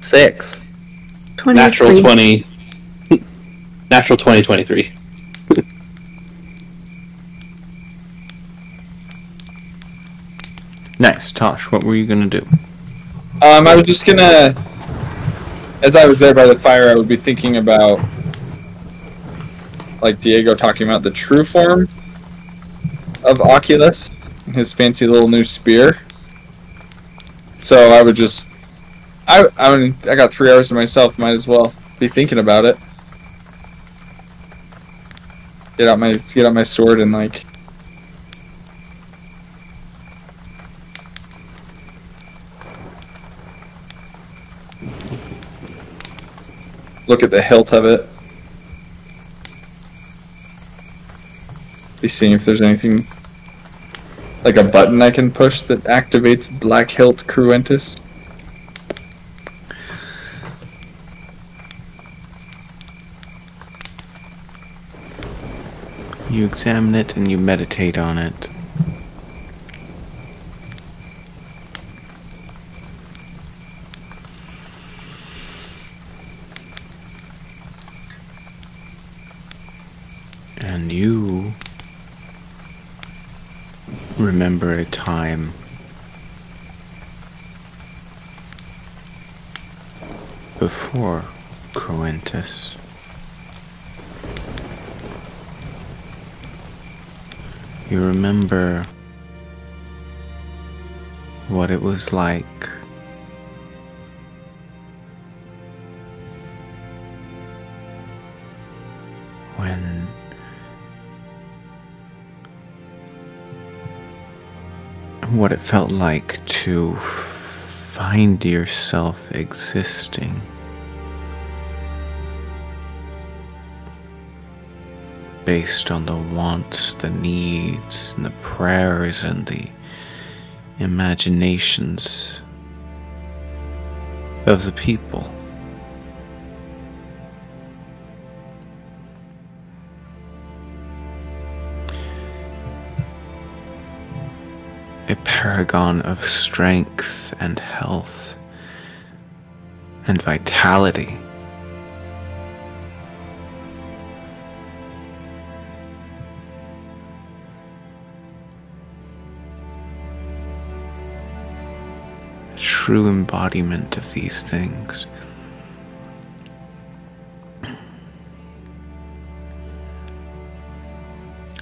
Six. 23. Natural twenty. Natural twenty twenty three. Next, Tosh. What were you gonna do? Um, I was just gonna, as I was there by the fire, I would be thinking about, like Diego talking about the true form of Occulus, his fancy little new spear. So I would just, I, I mean, I got three hours to myself. Might as well be thinking about it. Get out my, get out my sword and like. Look at the hilt of it. Be seeing if there's anything like a button I can push that activates Black Hilt Cruentus. You examine it and you meditate on it. And you remember a time before Cruentus. You remember what it was like what it felt like to find yourself existing. based on the wants, the needs, and the prayers, and the imaginations of the people. Paragon of strength and health and vitality. a true embodiment of these things.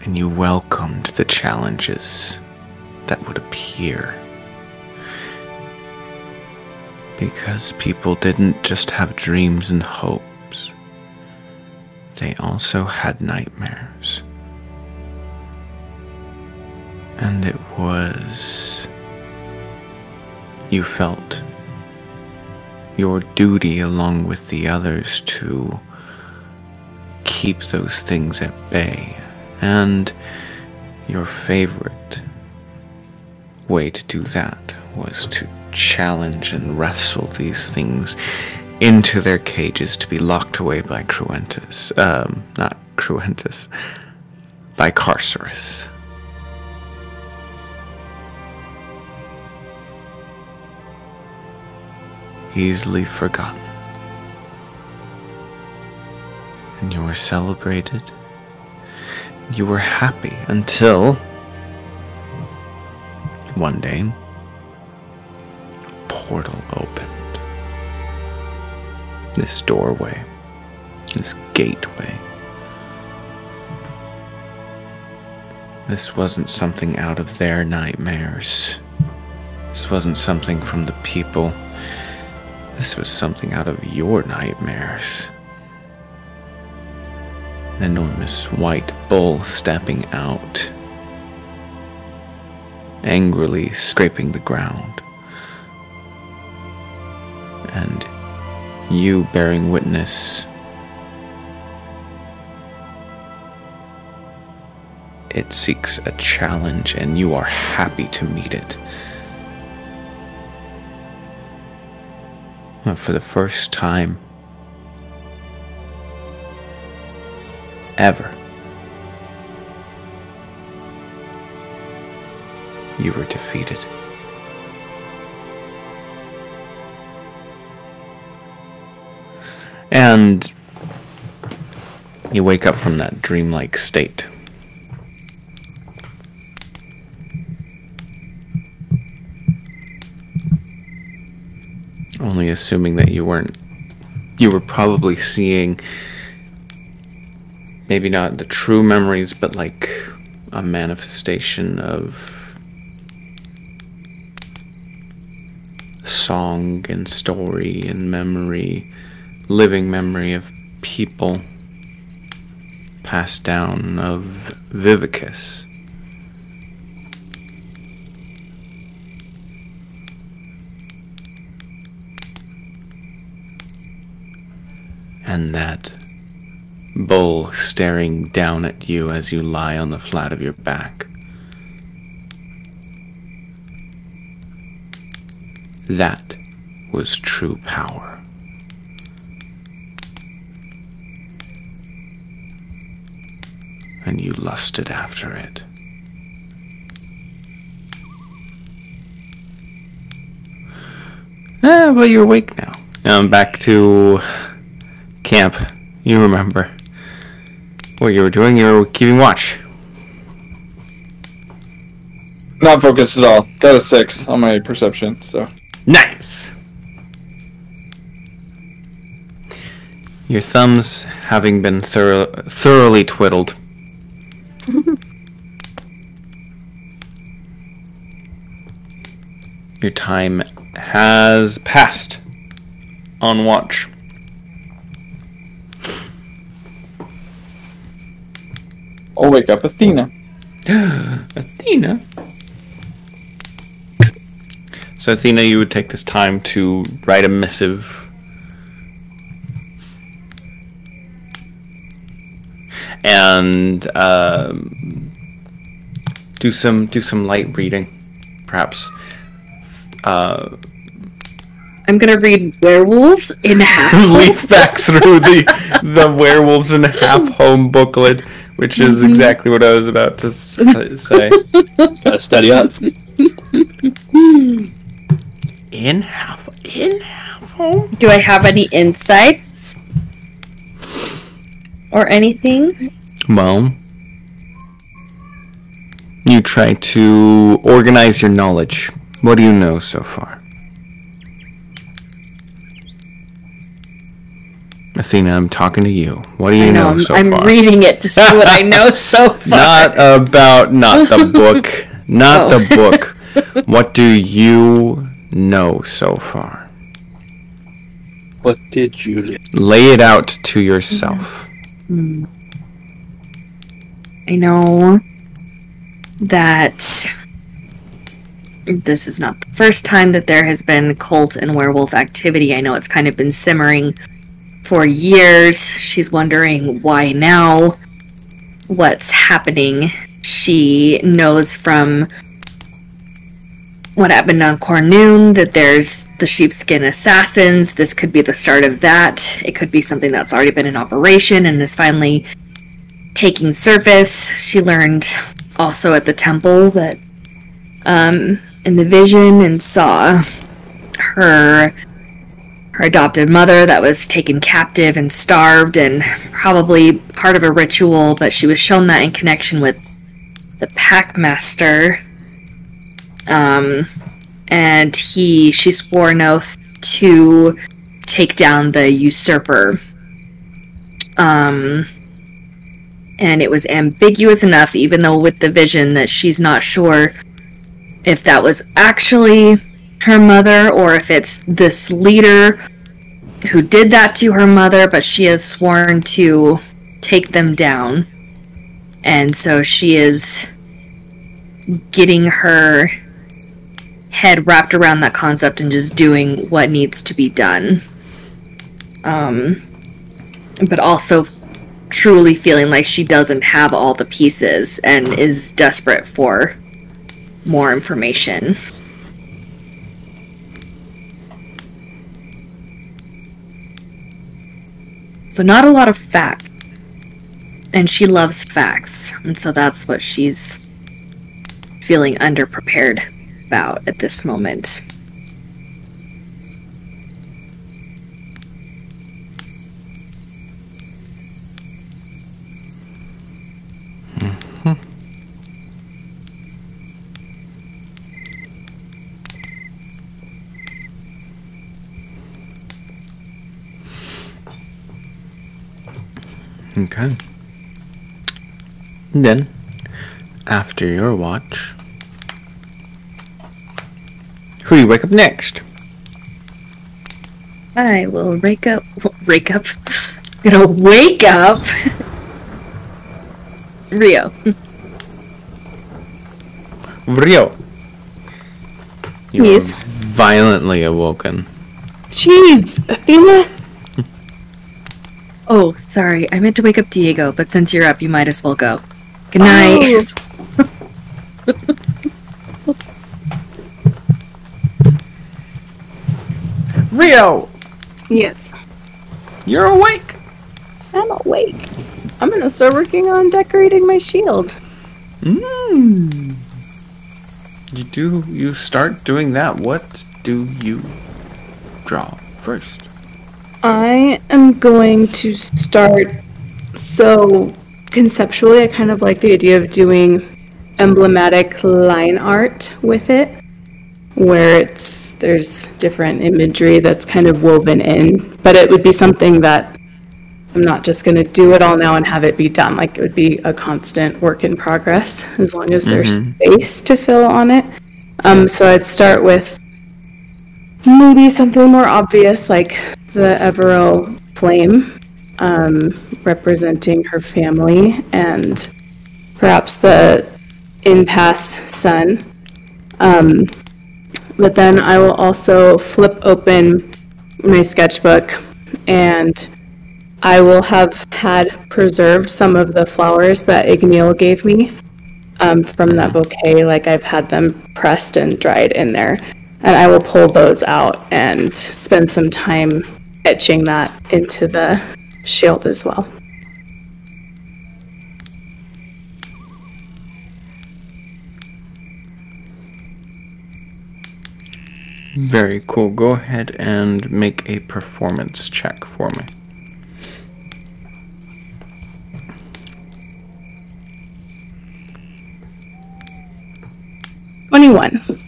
and you welcomed the challenges that would appear. Because people didn't just have dreams and hopes, they also had nightmares. And it was. You felt your duty along with the others to keep those things at bay. And your favorite way to do that was to challenge and wrestle these things into their cages to be locked away by Cruentus. Um, not Cruentus, by Carcerus. Easily forgotten. And you were celebrated. You were happy until one day a portal opened. This doorway, this gateway. This wasn't something out of their nightmares. This wasn't something from the people. This was something out of your nightmares. An enormous white bull stepping out, angrily scraping the ground. And you bearing witness. It seeks a challenge, and you are happy to meet it. But for the first time ever, you were defeated. And you wake up from that dreamlike state. Only assuming that you weren't. You were probably seeing. Maybe not the true memories, but like a manifestation of song and story and memory, living memory of people passed down of Vivicus. And that bull staring down at you as you lie on the flat of your back. That was true power. And you lusted after it. Eh, well, you're awake now. Now I'm back to camp. You remember what you were doing? You were keeping watch. Not focused at all. Got a six on my perception, so. Nice. Your thumbs having been thorough, thoroughly twiddled. Your time has passed on watch. I'll wake up Athena. Athena. So, Athena, you would take this time to write a missive. And um, do some do some light reading, perhaps. Uh, I'm gonna read werewolves in half. Home. Leaf back through the the werewolves in half home booklet, which is exactly what I was about to say. Gotta study up. In half in half home. Do I have any insights or anything? Well, you try to organize your knowledge. What do you know so far? Athena, I'm talking to you. What do you I know, know, I'm, so I'm far? reading it to see what I know so far. Not about not the book, not Oh. the book. What do you know so far? What did you? Lay it out to yourself. Hmm. I know that this is not the first time that there has been cult and werewolf activity. I know it's kind of been simmering for years. She's wondering why now, what's happening. She knows from what happened on Cornoon that there's the sheepskin assassins. This could be the start of that. It could be something that's already been in operation and is finally taking surface. She learned also at the temple that um in the vision and saw her her adopted mother that was taken captive and starved and probably part of a ritual, but she was shown that in connection with the Packmaster. Um and he she swore an oath to take down the usurper. Um and it was ambiguous enough, even though with the vision, that she's not sure if that was actually her mother or if it's this leader who did that to her mother, but she has sworn to take them down. And so she is getting her head wrapped around that concept and just doing what needs to be done. Um, but also truly feeling like she doesn't have all the pieces and is desperate for more information. So, not a lot of fact. And she loves facts. And so that's what she's feeling underprepared about at this moment. Mm-hmm. Okay. And then, after your watch, who do you wake up next? I will wake up. Wake up. gonna wake up. Rio. Rio. You Yes. violently awoken. Jeez, Athena. Oh, sorry. I meant to wake up Diego, but since you're up, you might as well go. Good night. Oh. Rio, Yes, you're awake. I'm awake. I'm gonna start working on decorating my shield. Mm. You do. You start doing that. What do you draw first? I am going to start. So, conceptually, I kind of like the idea of doing emblematic line art with it, where it's there's different imagery that's kind of woven in, but it would be something that I'm not just going to do it all now and have it be done. Like it would be a constant work in progress as long as there's space to fill on it. Um, so I'd start with maybe something more obvious like the Evero flame um, representing her family and perhaps the impasse sun. Um, but then I will also flip open my sketchbook and I will have had preserved some of the flowers that Igneel gave me um, from that bouquet. Like I've had them pressed and dried in there. And I will pull those out and spend some time etching that into the shield as well. Very cool. Go ahead and make a performance check for me. Twenty-one.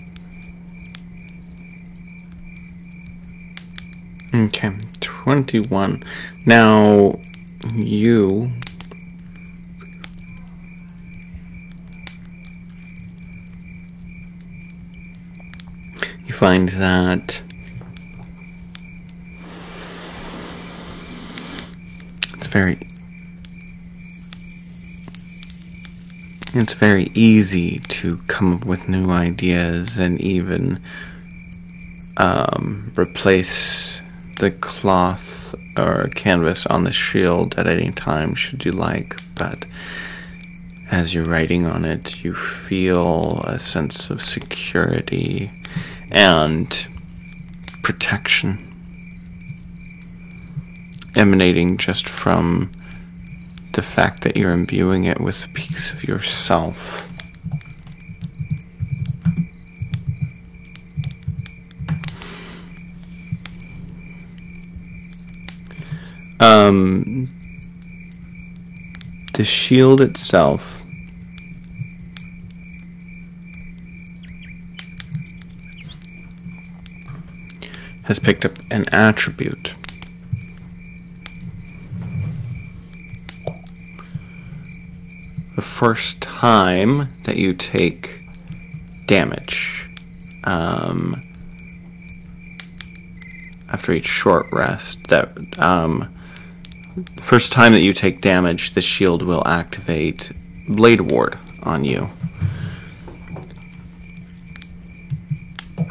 Okay, 21. Now, you. You find that. It's very. It's very easy to come up with new ideas and even um, replace the cloth or canvas on the shield at any time should you like, but as you're writing on it, you feel a sense of security and protection emanating just from the fact that you're imbuing it with a piece of yourself. Um, the shield itself has picked up an attribute. The first time that you take damage, um, after each short rest, that um, the first time that you take damage, the shield will activate Blade Ward on you.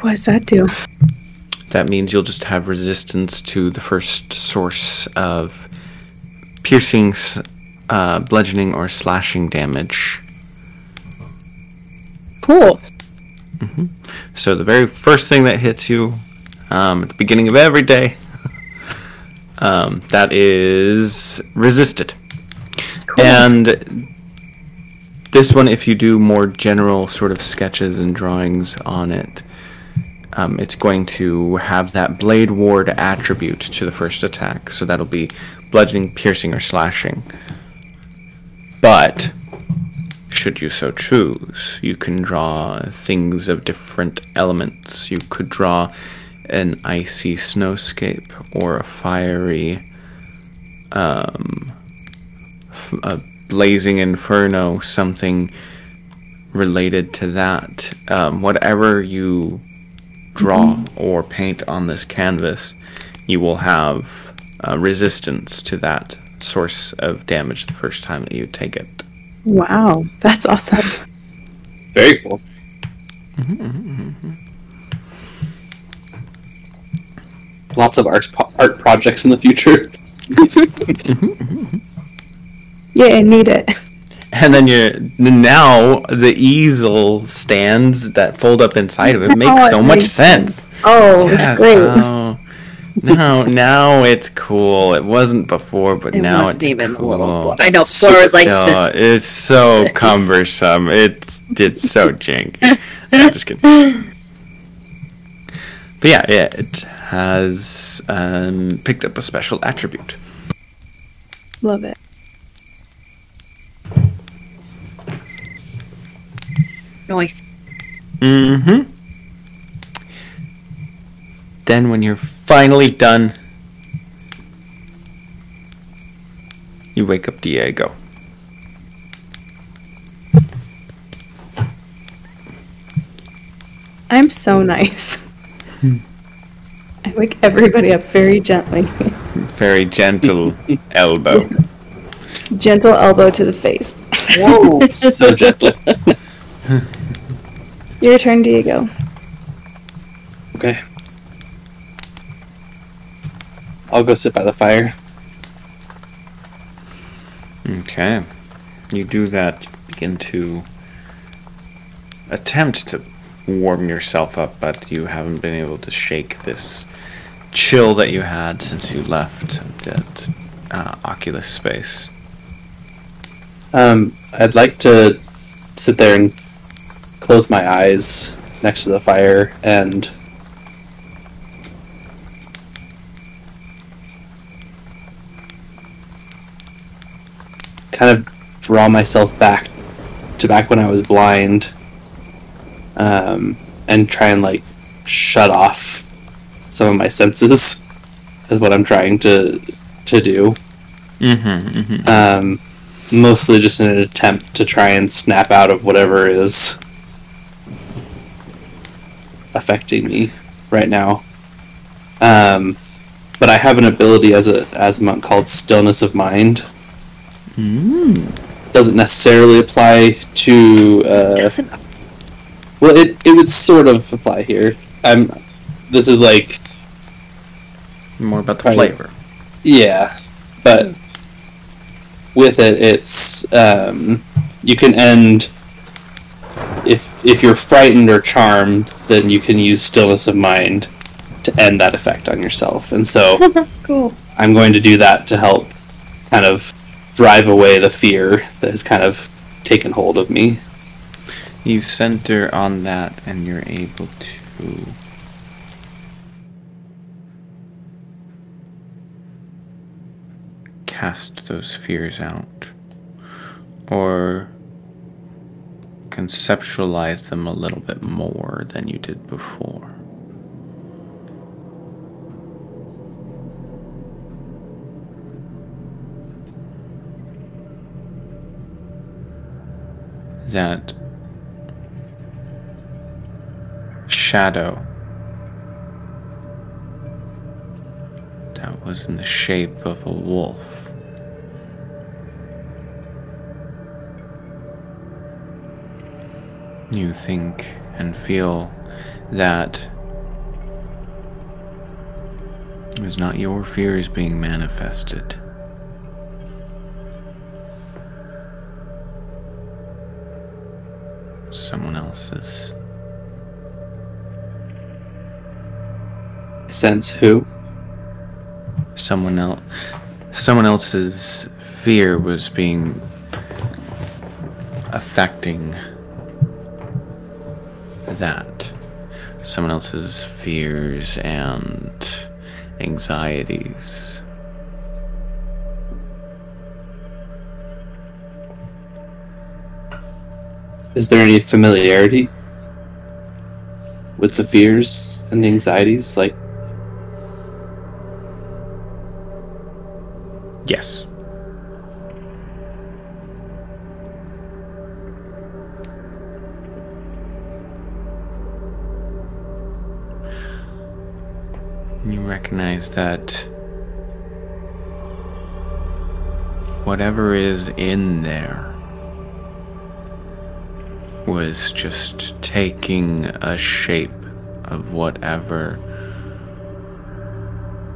What does that do? That means you'll just have resistance to the first source of piercing, uh, bludgeoning, or slashing damage. Cool. So the very first thing that hits you um, at the beginning of every day, um, that is resisted. And this one, if you do more general sort of sketches and drawings on it, um, it's going to have that blade ward attribute to the first attack. So that'll be bludgeoning, piercing, or slashing. But should you so choose. You can draw things of different elements. You could draw an icy snowscape or a fiery, um, a blazing inferno, something related to that. Um, whatever you draw or paint on this canvas, you will have uh, resistance to that source of damage the first time that you take it. Wow, that's awesome. Very cool. Lots of art art projects in the future. Yeah, I need it. And then you're now the easel stands that fold up inside of it Now makes it so much makes sense. Oh, Yes, it's great. oh. now, now it's cool. It wasn't before, but It now wasn't it's even cool. a little. I know before it was like this. It's so It's- cumbersome. It's it's so janky. I'm just kidding. But yeah, yeah, it has um, picked up a special attribute. Love it. Noise. Mm-hmm. Then when you're finally done, you wake up Diego. I'm so nice. I wake everybody up very gently. Very gentle elbow. Gentle elbow to the face. Whoa, so gentle. Your turn, Diego. Okay. I'll go sit by the fire. Okay. You do that, begin to attempt to warm yourself up, but you haven't been able to shake this chill that you had since you left that uh, Occulus space. Um, I'd like to sit there and close my eyes next to the fire and kind of draw myself back to back when I was blind um, and try and like shut off some of my senses. is what I'm trying to to do. Mm-hmm, mm-hmm. Um, mostly just in an attempt to try and snap out of whatever is affecting me right now. Um, but I have an ability as a as a monk called Stillness of Mind. Doesn't necessarily apply to. Uh, Doesn't well, it it would sort of apply here. I'm. This is like More about the Right. flavor. Yeah, but with it, it's um, you can end if if you're frightened or charmed, then you can use stillness of mind to end that effect on yourself. And so Cool. I'm going to do that to help kind of drive away the fear that has kind of taken hold of me. You center on that, and you're able to. Cast those fears out. Or conceptualize them a little bit more than you did before. That shadow that was in the shape of a wolf. You think and feel that it was not your fears being manifested. Someone else's. Sense who? someone else someone else's fear was being affecting that. Someone else's fears and anxieties. Is there any familiarity with the fears and the anxieties? Like, yes you recognize that whatever is in there was just taking a shape of whatever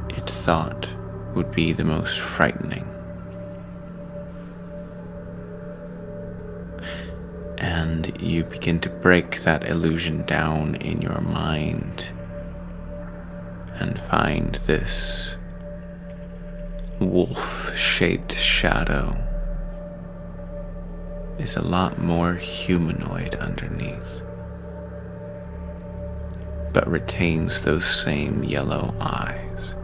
it thought would be the most frightening. And you begin to break that illusion down in your mind and find this wolf shaped shadow is a lot more humanoid underneath, but retains those same yellow eyes.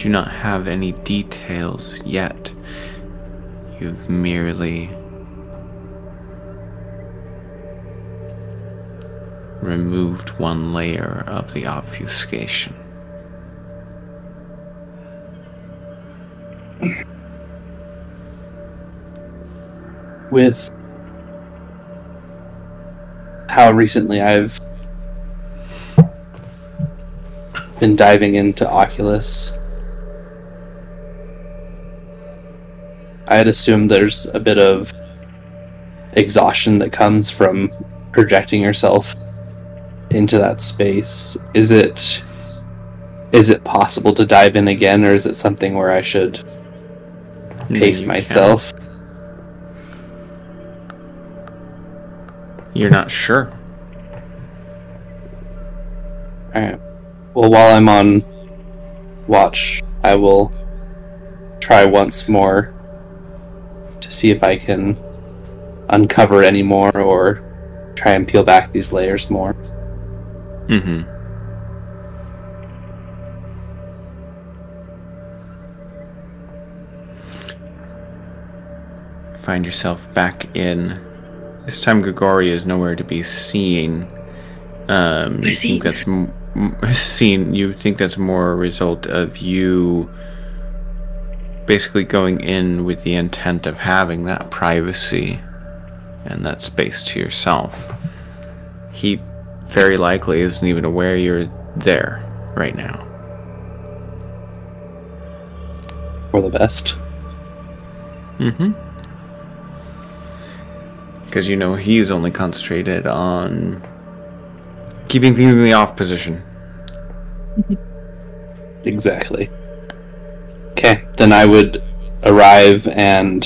Do not have any details yet. You've merely removed one layer of the obfuscation. with how recently I've been diving into Occulus, I had assumed there's a bit of exhaustion that comes from projecting yourself into that space. Is it is it possible to dive in again or is it something where I should pace myself? can't. You're not sure. Alright. Well, while I'm on watch, I will try once more to see if I can uncover any more or try and peel back these layers more. Mm-hmm. Find yourself back in. This time, Grigori is nowhere to be seen. Um, you I see. think that's m- m- seen? You think that's more a result of you basically going in with the intent of having that privacy and that space to yourself. He very likely isn't even aware you're there right now. For the best. Mm-hmm. Because you know he's only concentrated on keeping things in the off position. Exactly. Then I would arrive and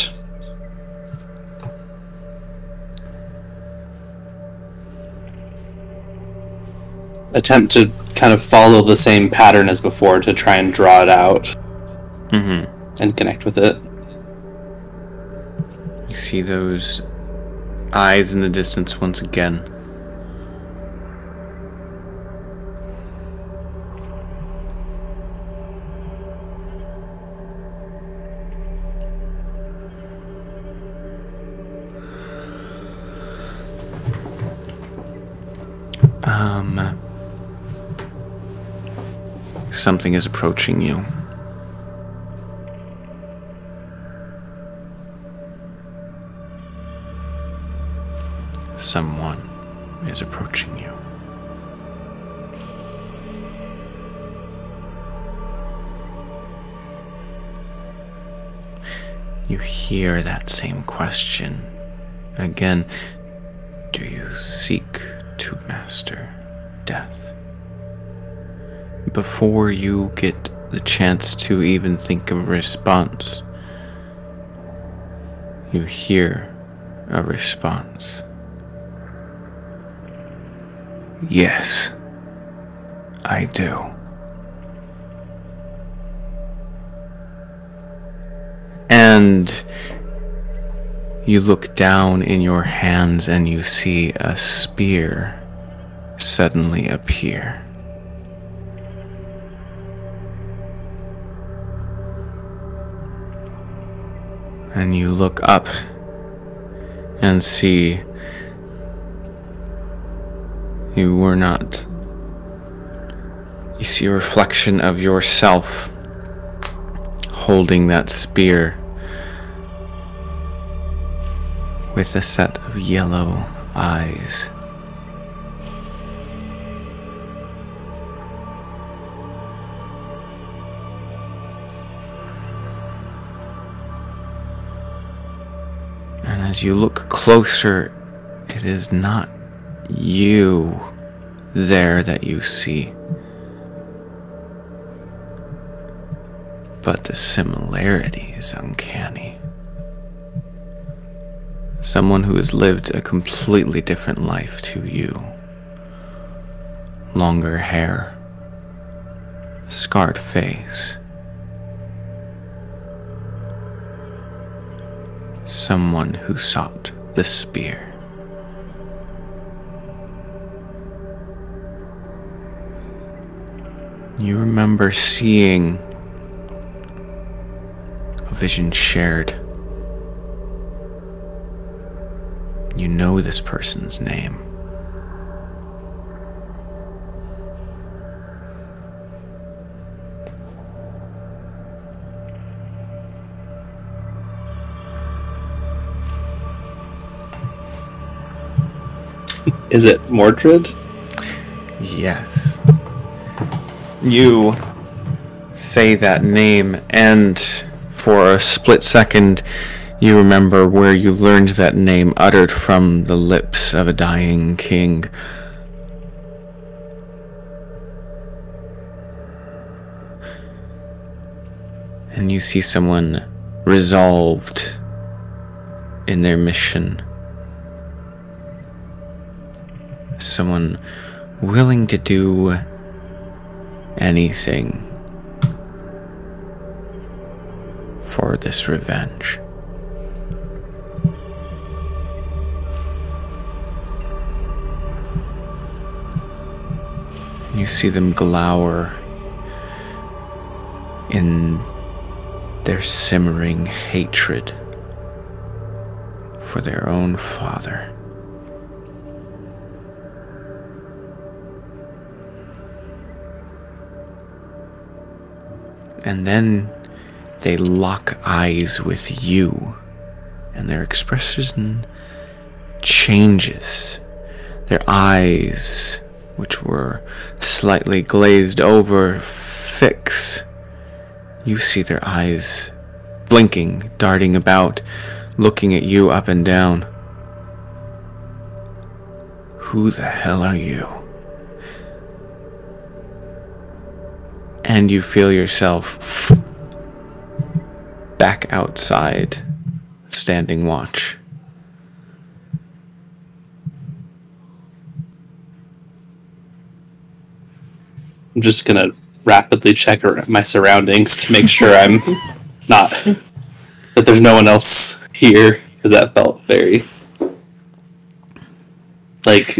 attempt to kind of follow the same pattern as before to try and draw it out Mm-hmm. and connect with it. You see those eyes in the distance once again. Um, something is approaching you. Someone is approaching you. You hear that same question again. Do you seek to master death? Before you get the chance to even think of a response, you hear a response. Yes, I do. And you look down in your hands and you see a spear suddenly appear. And you look up and see you were not. You see a reflection of yourself holding that spear with a set of yellow eyes. And as you look closer, it is not you there that you see. But the similarity is uncanny. Someone who has lived a completely different life to you. Longer hair, scarred face. Someone who sought the spear. You remember seeing a vision shared. You know this person's name. Is it Mordred? Yes. You say that name, and for a split second, you remember where you learned that name uttered from the lips of a dying king. And you see someone resolved in their mission. Someone willing to do anything for this revenge. You see them glower in their simmering hatred for their own father. And then they lock eyes with you, and their expression changes. Their eyes, which were slightly glazed over, fix. You see their eyes blinking, darting about, looking at you up and down. Who the hell are you? And you feel yourself back outside, standing watch. I'm just gonna rapidly check my surroundings to make sure I'm not that there's no one else here because that felt very like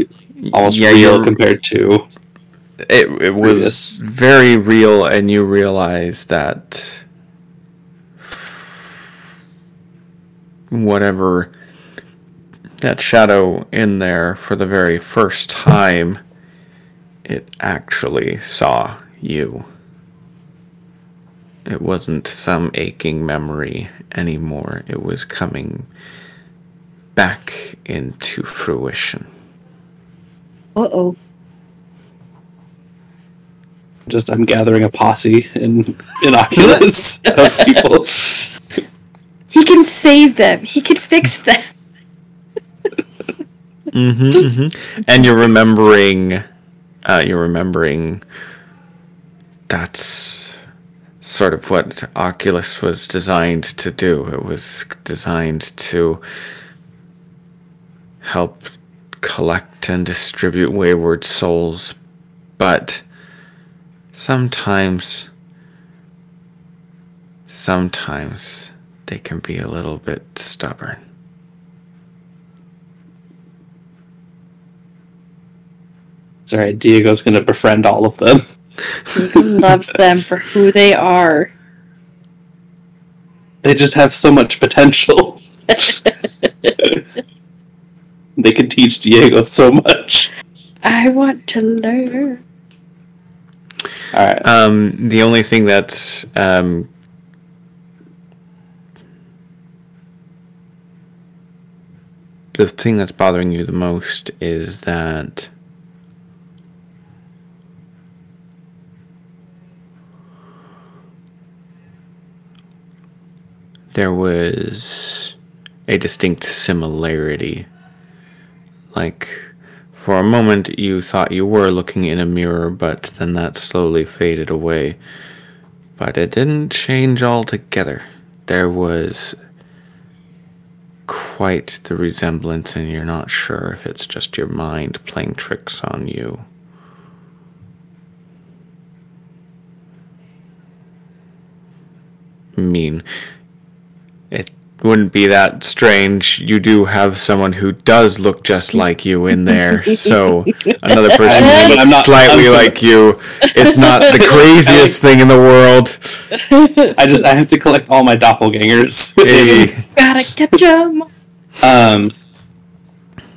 almost Yeah, real compared to It, it was Previous. very real, and you realize that whatever that shadow in there for the very first time, it actually saw you. It wasn't some aching memory anymore. It was coming back into fruition. Uh oh. just I'm gathering a posse in in Occulus of people. He can save them. He can fix them. Mm-hmm, And you're remembering, uh, you're remembering. That's sort of what Occulus was designed to do. It was designed to help collect and distribute wayward souls, but sometimes, sometimes they can be a little bit stubborn. It's alright, Diego's gonna befriend all of them. He loves them for who they are. They just have so much potential. they can teach Diego so much. I want to learn. Alright. Um, the only thing that's um, the thing that's bothering you the most is that there was a distinct similarity. Like, for a moment, you thought you were looking in a mirror, but then that slowly faded away. But it didn't change altogether. There was quite the resemblance, and you're not sure if it's just your mind playing tricks on you. Mean, it wouldn't be that strange. You do have someone who does look just like you in there, so another person I'm- who I'm looks not- slightly I'm- like you. It's not the craziest thing in the world. I just I have to collect all my doppelgangers. Hey, Gotta catch 'em. Um,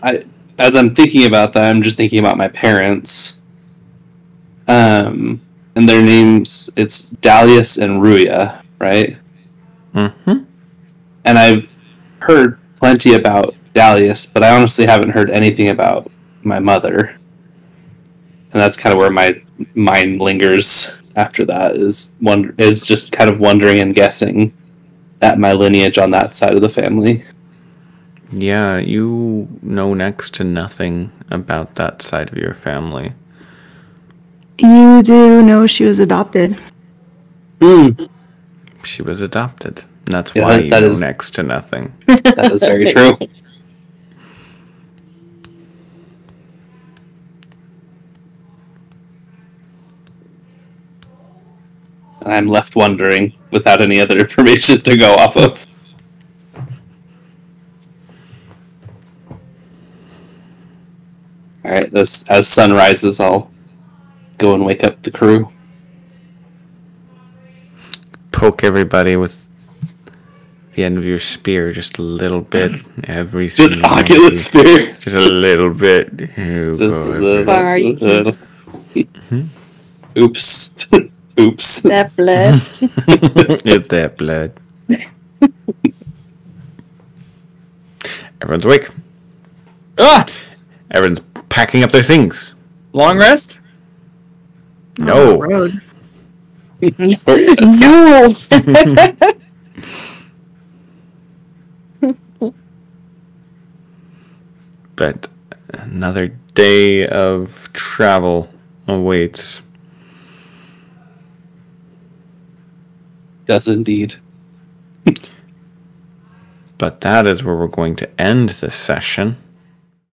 I as I'm thinking about that, I'm just thinking about my parents. Um, and their names it's Dalius and Ruya, right? hmm And I've heard plenty about Dalius, but I honestly haven't heard anything about my mother. And that's kind of where my mind lingers after that is wonder is just kind of wondering and guessing at my lineage on that side of the family. Yeah, you know next to nothing about that side of your family. You do know she was adopted. Mm, She was adopted. And that's Yeah, why that- you that know is- next to nothing. that is very true. I'm left wondering without any other information to go off of. All right, this as sun rises, I'll go and wake up the crew. Poke everybody with the end of your spear just a little bit. Every Just single Occulus spear. Just a little bit. You Just go a every- Far you little. Oops. Oops. That blood. Is that blood? Everyone's awake. Ah! Everyone's packing up their things. Long rest? No. Road. no. But another day of travel awaits. Does indeed. But that is where we're going to end this session.